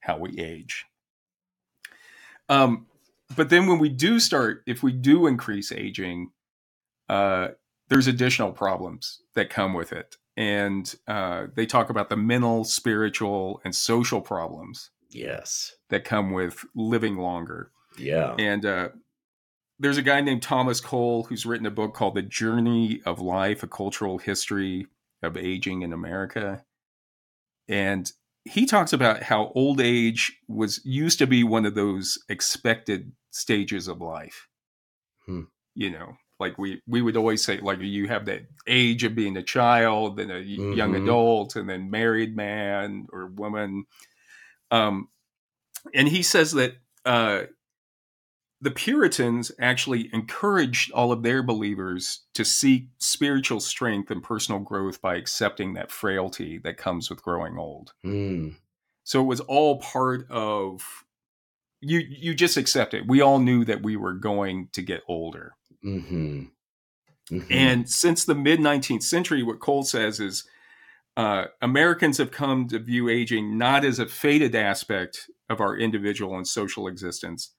how we age um but then when we do start if we do increase aging uh there's additional problems that come with it and uh they talk about the mental spiritual and social problems Yes. that come with living longer Yeah. and uh, there's a guy named Thomas Cole who's written a book called The Journey of Life, a cultural history of aging in America. And he talks about how old age was used to be one of those expected stages of life. Hmm. You know, like we we would always say, like you have that age of being a child, then a young Mhm. adult, and then married man or woman. Um, and he says that uh, the Puritans actually encouraged all of their believers to seek spiritual strength and personal growth by accepting that frailty that comes with growing old. Mm. So it was all part of you you just accept it. We all knew that we were going to get older. Hmm hmm And since the mid 19th century, what Cole says is uh, Americans have come to view aging not as a faded aspect of our individual and social existence,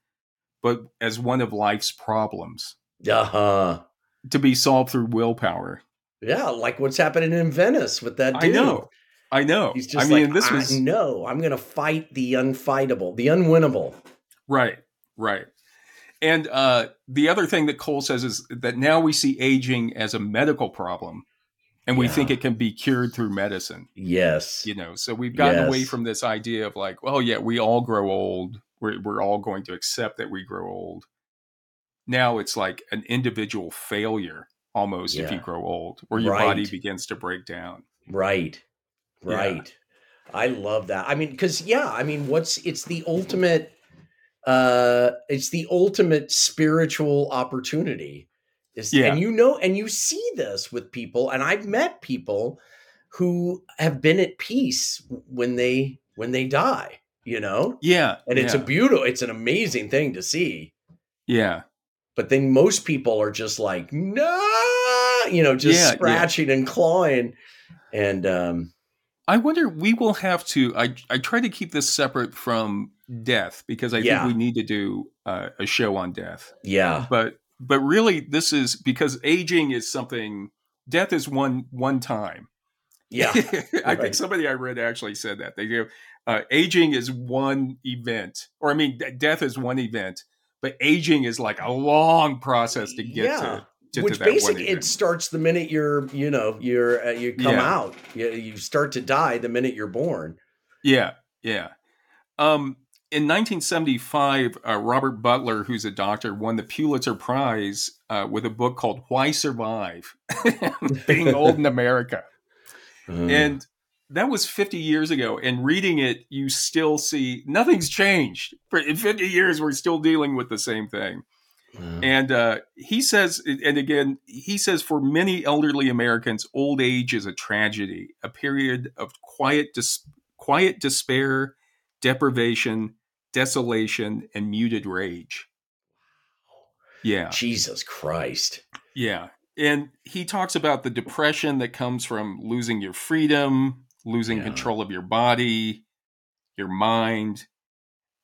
but as one of life's problems uh-huh. to be solved through willpower. Yeah, like what's happening in Venice with that dude. I know. I know. He's just I mean, like, this I was no, I'm going to fight the unfightable, the unwinnable. right, right. And uh, the other thing that Cole says is that now we see aging as a medical problem, and we Yeah. think it can be cured through medicine. Yes. you know so we've gotten away from this idea of like oh yeah we all grow old we're, we're all going to accept that we grow old now it's like an individual failure almost if you grow old where your body begins to break down Right. Yeah. Right. I love that. I mean, because yeah, I mean, what's it's the ultimate uh it's the ultimate spiritual opportunity. Is Yeah. and you know, and you see this with people, and I've met people who have been at peace when they when they die, you know? yeah And it's yeah, a beautiful, it's an amazing thing to see. yeah But then most people are just like, no, you know, just Yeah, scratching and clawing. And um i wonder we will have to i i try to keep this separate from death because i Yeah. think we need to do uh, a show on death yeah. but but really this is because aging is something death is one one time Yeah. I Right. think somebody I read actually said that they go, uh, aging is one event, or I mean, d- death is one event, but aging is like a long process to get Yeah. to. to Which to basically it starts the minute you're, you know, you're uh, you come Yeah. out. You, you start to die the minute you're born. Yeah, yeah. Um, in 1975, uh, Robert Butler, who's a doctor, won the Pulitzer Prize uh, with a book called "Why Survive: Being Old in America." Mm. and that was 50 years ago and reading it you still see nothing's changed for in 50 years we're still dealing with the same thing Mm. and uh, he says and again he says for many elderly americans old age is a tragedy a period of quiet dis- quiet despair deprivation desolation and muted rage yeah Jesus Christ. yeah. And he talks about the depression that comes from losing your freedom, losing Yeah. control of your body, your mind,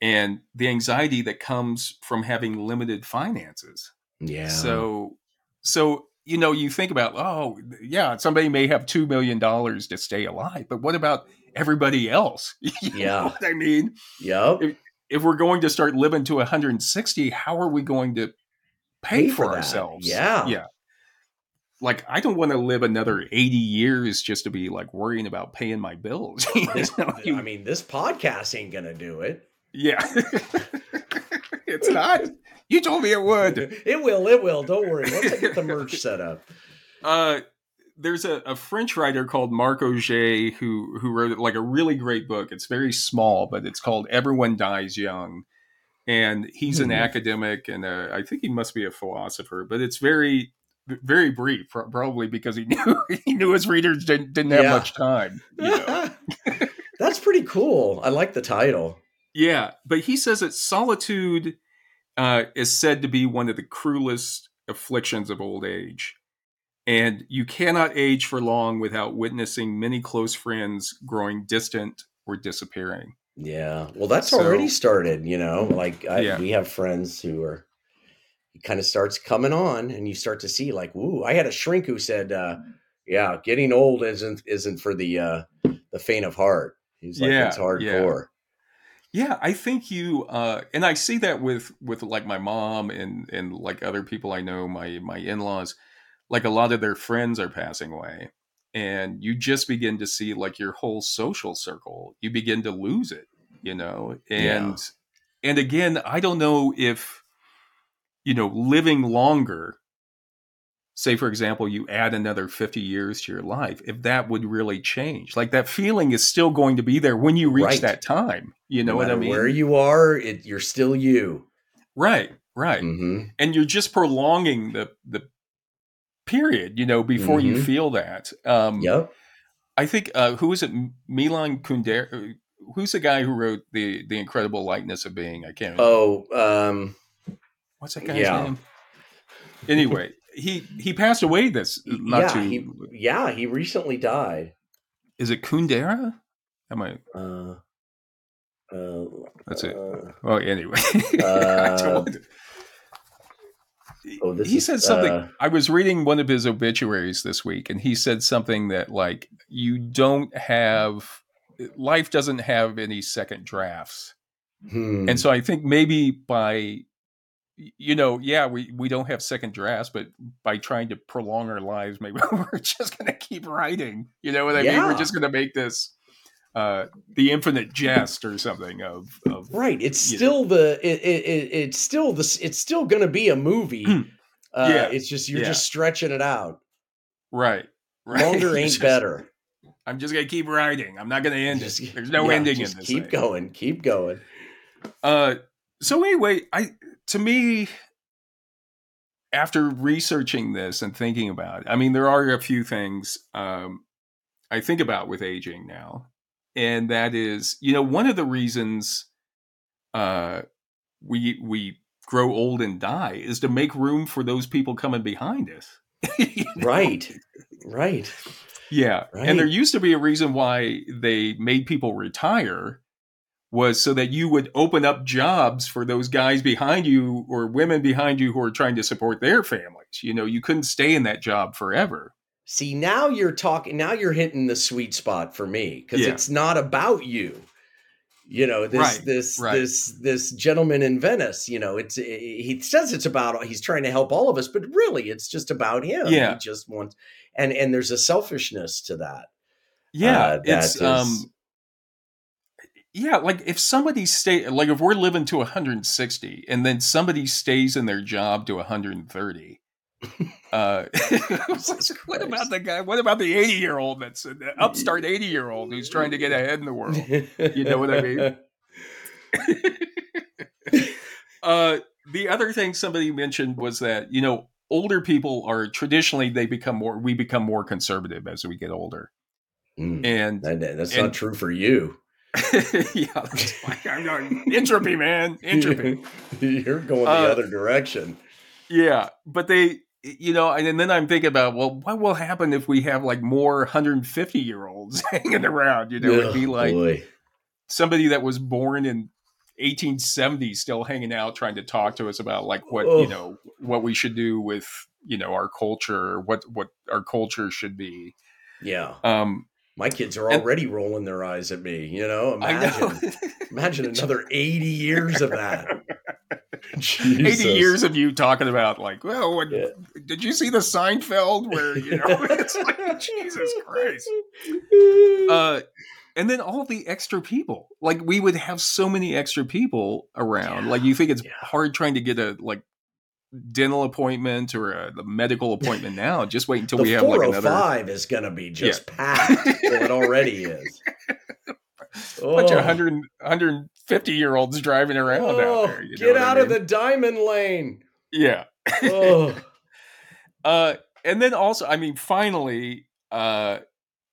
and the anxiety that comes from having limited finances. Yeah. So, so you know, you think about, oh, yeah, somebody may have two million dollars to stay alive, but what about everybody else? You Yeah. I mean, Yep. if, if we're going to start living to 160, how are we going to pay, Pay for, for ourselves? Yeah. yeah. Like I don't want to live another 80 years just to be like worrying about paying my bills. You I mean, this podcast ain't gonna do it. yeah, it's not. You told me it would. It will. It will. Don't worry. Once I get the merch set up. Uh, there's a, a French writer called Marc Augé who who wrote like a really great book. It's very small, but it's called Everyone Dies Young, and he's an Hmm. academic and uh, I think he must be a philosopher. But it's very very brief, probably because he knew he knew his readers didn't didn't have Yeah. much time. You know? That's pretty cool. I like the title. Yeah, but he says that solitude uh, is said to be one of the cruelest afflictions of old age. And you cannot age for long without witnessing many close friends growing distant or disappearing. Yeah. Well, that's So- already started. You know, like I, Yeah. we have friends who are. It kind of starts coming on, and you start to see like, "Ooh!" I had a shrink who said, uh, "Yeah, getting old isn't isn't for the uh, the faint of heart." He's like, Yeah, "It's yeah. hardcore." Yeah, I think you uh and I see that with with like my mom and and like other people I know, my my in-laws, like a lot of their friends are passing away. And you just begin to see like your whole social circle, you begin to lose it, you know. And and again, I don't know if you know, living longer say for example you add another 50 years to your life if that would really change like that feeling is still going to be there when you reach Right. that time you know no what i mean where you are, it, you're still you. right right hmm and you're just prolonging the the period you know before you Mhm. feel that um Yep. i think uh who is it milan kundera who's the guy who wrote the the incredible likeness of being i can't Oh, um, what's that guy's yeah. name anyway he he passed away this not yeah, too he, yeah, he recently died. is it kundera am i Uh, uh, That's it. uh, well anyway Uh, don't want to- oh, this he is, said something uh, i was reading one of his obituaries this week and he said something that like you don't have life doesn't have any second drafts. Hmm. and so i think maybe by you know yeah we we don't have second drafts but by trying to prolong our lives maybe we're just going to keep writing. You know what i mean? We're just going to make this uh the infinite jest or something of of right. It's still the it, it, it it's still the it's still going to be a movie. uh, Yeah, it's just you're yeah. just stretching it out. right right Longer ain't Just- better. i'm just going to keep writing i'm not going to end Just- it there's no yeah, ending just in this Keep thing. going. Keep going. Uh, so anyway, I to me, after researching this and thinking about it, I mean, there are a few things um, I think about with aging now, and that is, you know, one of the reasons uh, we we grow old and die is to make room for those people coming behind us. You know? Right. Right. Yeah. And there used to be a reason why they made people retire was so that you would open up jobs for those guys behind you or women behind you who are trying to support their families. You know, you couldn't stay in that job forever. See, now you're talking. Now you're hitting the sweet spot for me because Yeah. it's not about you. You know this Right, this right. this this gentleman in Venice. You know, it's he says it's about he's trying to help all of us, but really it's just about him. Yeah. he just wants and and there's a selfishness to that. Yeah, Uh, that it's is- um yeah, like if somebody stay like if we're living to 160 and then somebody stays in their job to 130 uh like, what about the guy what about the 80 year old that's an upstart 80 year old who's trying to get ahead in the world You know what I mean? uh the other thing somebody mentioned was that you know older people are traditionally they become more we become more conservative as we get older Mm, and that- that's and- not true for you. yeah that's why i'm not entropy man entropy You're going the Uh, other direction. yeah but they you know and then i'm thinking about well what will happen if we have like more 150 year olds hanging around? You know it'd be like boy. somebody that was born in 1870 still hanging out trying to talk to us about like what you know what we should do with you know our culture what what our culture should be. Yeah. Um my kids are already and, rolling their eyes at me you know? Imagine know. imagine another 80 years of that 80 years of you talking about like well when, yeah. did you see the seinfeld where you know it's like jesus christ. Uh and then all the extra people. Like we would have so many extra people around. Yeah, like you think it's yeah. hard trying to get a like dental appointment or a, a medical appointment now just wait until we have like another five is gonna be just packed well, it already is oh. bunch of 100 150 year olds driving around oh, out there get out I mean? of the diamond lane yeah oh. uh and then also i mean finally uh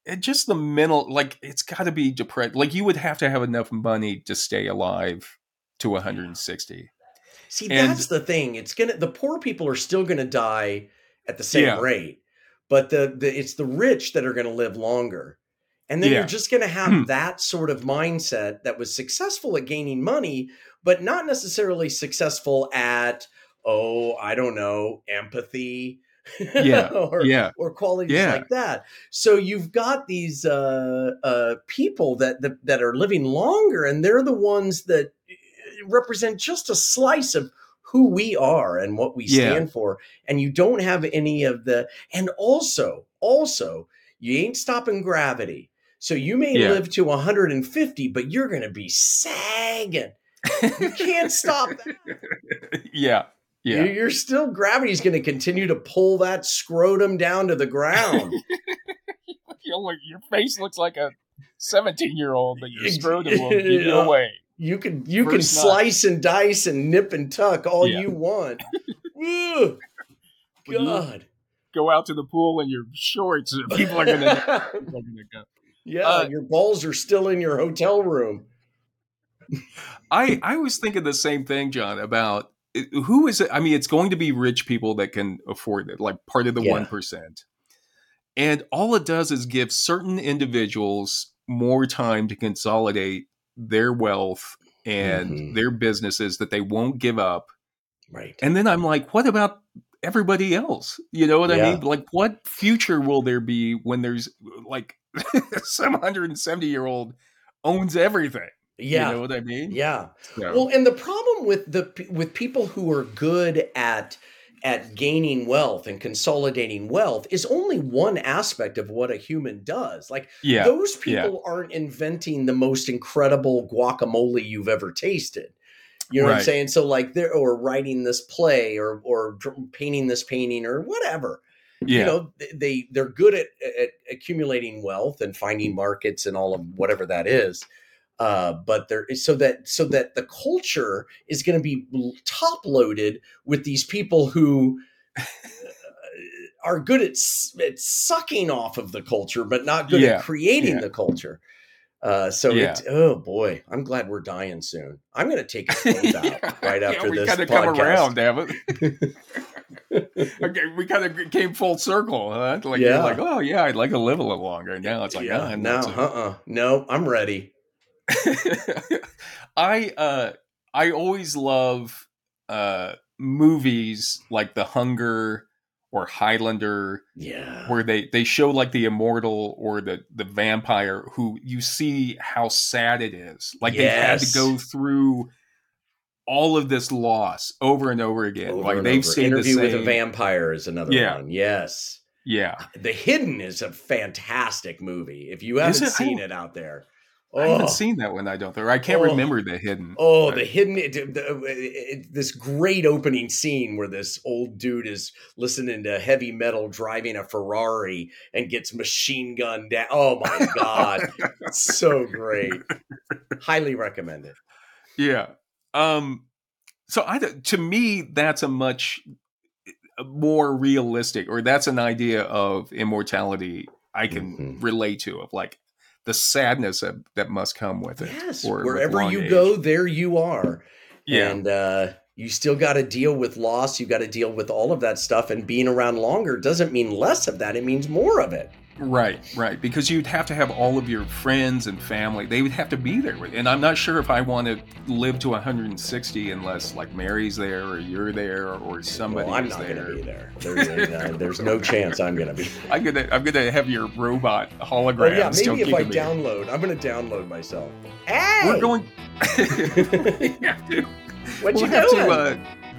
it just the mental like it's got to be depressed like you would have to have enough money to stay alive to 160 see and, that's the thing it's gonna the poor people are still gonna die at the same yeah. rate but the, the it's the rich that are gonna live longer and then yeah. you're just gonna have hmm. that sort of mindset that was successful at gaining money but not necessarily successful at oh i don't know empathy yeah, or, yeah, or qualities yeah. like that. So you've got these uh, uh, people that, that that are living longer, and they're the ones that eh, represent just a slice of who we are and what we stand yeah. for. And you don't have any of the, and also, also, you ain't stopping gravity. So you may yeah. live to 150, but you're going to be sagging. You can't stop that. yeah. Yeah. You're still gravity's going to continue to pull that scrotum down to the ground. your face looks like a 17 year old, but your scrotum will give you away. You can you First can slice and dice and nip and tuck all yeah. you want. God. Go out to the pool in your shorts. People are gonna, go. Yeah, uh, your balls are still in your hotel room. I I was thinking the same thing, John, about who is it? I mean, it's going to be rich people that can afford it, like part of the one yeah. And all it does is give certain individuals more time to consolidate their wealth and mm-hmm. their businesses that they won't give up. Right. And then I'm like, what about everybody else? You know what yeah. I mean? Like, what future will there be when there's like some 170 year old owns everything? Yeah. You know what I mean? Yeah. Well, and the problem with the with people who are good at at gaining wealth and consolidating wealth is only one aspect of what a human does. Like yeah. those people yeah. aren't inventing the most incredible guacamole you've ever tasted. You know right. what I'm saying? So like they're or writing this play or or painting this painting or whatever. Yeah. You know, they they're good at, at accumulating wealth and finding markets and all of whatever that is uh, but there is so that so that the culture is going to be top loaded with these people who uh, are good at, at sucking off of the culture, but not good yeah. at creating yeah. the culture. Uh, so yeah. oh boy, I'm glad we're dying soon. I'm going to take a close out right after this. We kind of come around, damn it. okay, we kind of came full circle. Huh? Like yeah. like, oh yeah, I'd like to live a little longer. Now it's like, yeah, oh, now, uh, uh no, I'm ready. I uh I always love uh movies like The Hunger or Highlander. Yeah. Where they they show like the immortal or the the vampire who you see how sad it is. Like yes. they had to go through all of this loss over and over again. Over like they've over. seen Interview the same... with a Vampire is another yeah. one. Yes. Yeah. Uh, the Hidden is a fantastic movie. If you haven't seen it out there. Oh. I haven't oh. seen that one. I don't think I can't oh. remember the hidden. Oh, but. the hidden. It, the, it, this great opening scene where this old dude is listening to heavy metal, driving a Ferrari, and gets machine gunned down. Oh my god, so great! Highly recommend it. Yeah. Um. So I to me that's a much uh, more realistic, or that's an idea of immortality I can mm-hmm. relate to. Of like the sadness that, that must come with it. Yes, wherever you age. go, there you are. Yeah, and uh, you still got to deal with loss. You got to deal with all of that stuff, and being around longer doesn't mean less of that. It means more of it. Right, right. Because you'd have to have all of your friends and family. They would have to be there. And I'm not sure if I want to live to 160 unless like Mary's there or you're there or somebody. Well, I'm not going to be there. There's, uh, there's no chance I'm going to be. I'm gonna I'm gonna have your robot hologram. Well, yeah, maybe if I download, I'm going to download myself. Hey, we're going. what we'll you doing? To, uh,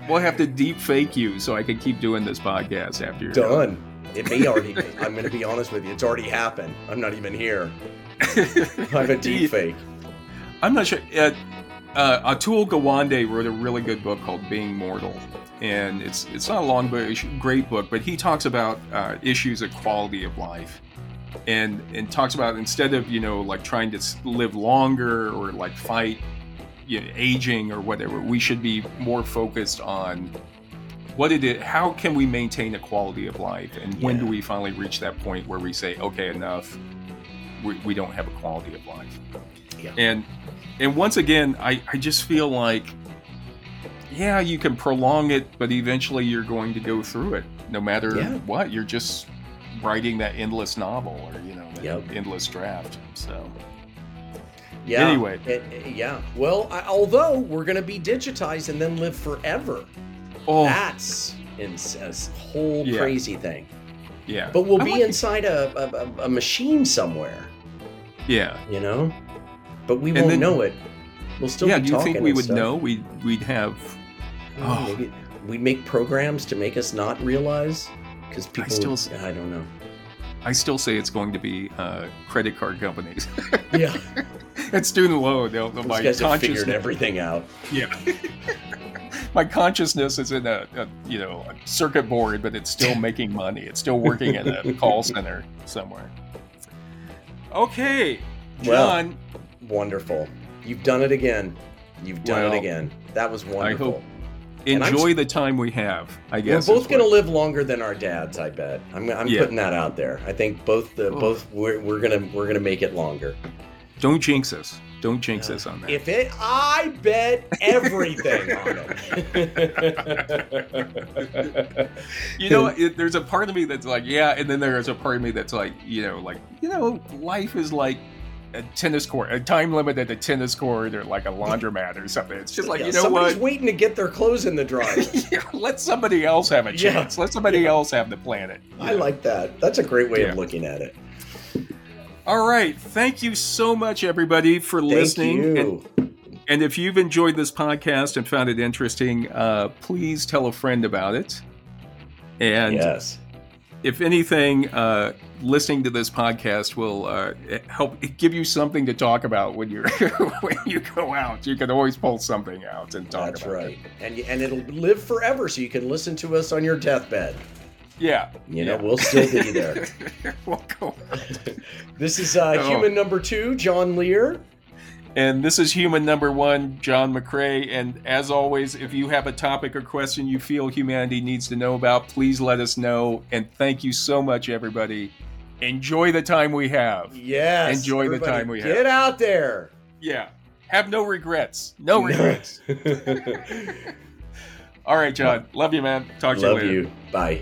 we'll have to deep fake you so I can keep doing this podcast after you're done. done. It may already. be. I'm going to be honest with you. It's already happened. I'm not even here. I'm a deep fake. I'm not sure. Uh, uh, Atul Gawande wrote a really good book called Being Mortal, and it's it's not a long book, it's a great book, but he talks about uh, issues of quality of life, and and talks about instead of you know like trying to live longer or like fight you know, aging or whatever, we should be more focused on what it is how can we maintain a quality of life and yeah. when do we finally reach that point where we say okay enough we, we don't have a quality of life yeah. and and once again I, I just feel like yeah you can prolong it but eventually you're going to go through it no matter yeah. what you're just writing that endless novel or you know yep. endless draft so yeah. Anyway. It, yeah. Well, I, although we're going to be digitized and then live forever. Oh, that's in, a whole yeah. crazy thing. Yeah, but we'll I be like inside a, a, a, machine somewhere. Yeah, you know, but we won't then, know it. We'll still. Yeah, do you think we would stuff. know? We we'd have. Oh. Maybe we'd make programs to make us not realize because people. I, still, I don't know. I still say it's going to be uh, credit card companies. yeah, and student loan. They'll, they'll guys have figured everything out. Yeah my consciousness is in a, a, you know a circuit board, but it's still making money. It's still working at a call center somewhere. Okay, John. Well, wonderful. You've done it again. You've done well, it again. That was wonderful. enjoy the time we have. I guess we're both going to live longer than our dads. I bet. I'm, I'm yeah. putting that out there. I think both the oh. both we're, we're gonna we're gonna make it longer. Don't jinx us. Don't jinx us on that. If it, I bet everything on it. you know, it, there's a part of me that's like, yeah, and then there's a part of me that's like, you know, like, you know, life is like a tennis court, a time limit at the tennis court, or like a laundromat or something. It's just like yeah, you know somebody's what? waiting to get their clothes in the dryer. yeah, let somebody else have a chance. Yeah. Let somebody yeah. else have the planet. I like that. That's a great way of looking at it. All right. Thank you so much, everybody, for Thank listening. And, and, if you've enjoyed this podcast and found it interesting, uh, please tell a friend about it. And yes. if anything, uh, listening to this podcast will uh, help give you something to talk about when you when you go out. You can always pull something out and talk That's about right. it. And and it'll live forever, so you can listen to us on your deathbed. Yeah. You know, we'll still be there. we'll go. this is uh, oh. human number two, John Lehr. And this is human number one, John McCray. And as always, if you have a topic or question you feel humanity needs to know about, please let us know. And thank you so much, everybody. Enjoy the time we have. Yes. Enjoy the time we get have. Get out there. Yeah. Have no regrets. No regrets. All right, John. Love you, man. Talk to Love you later. Love you. Bye.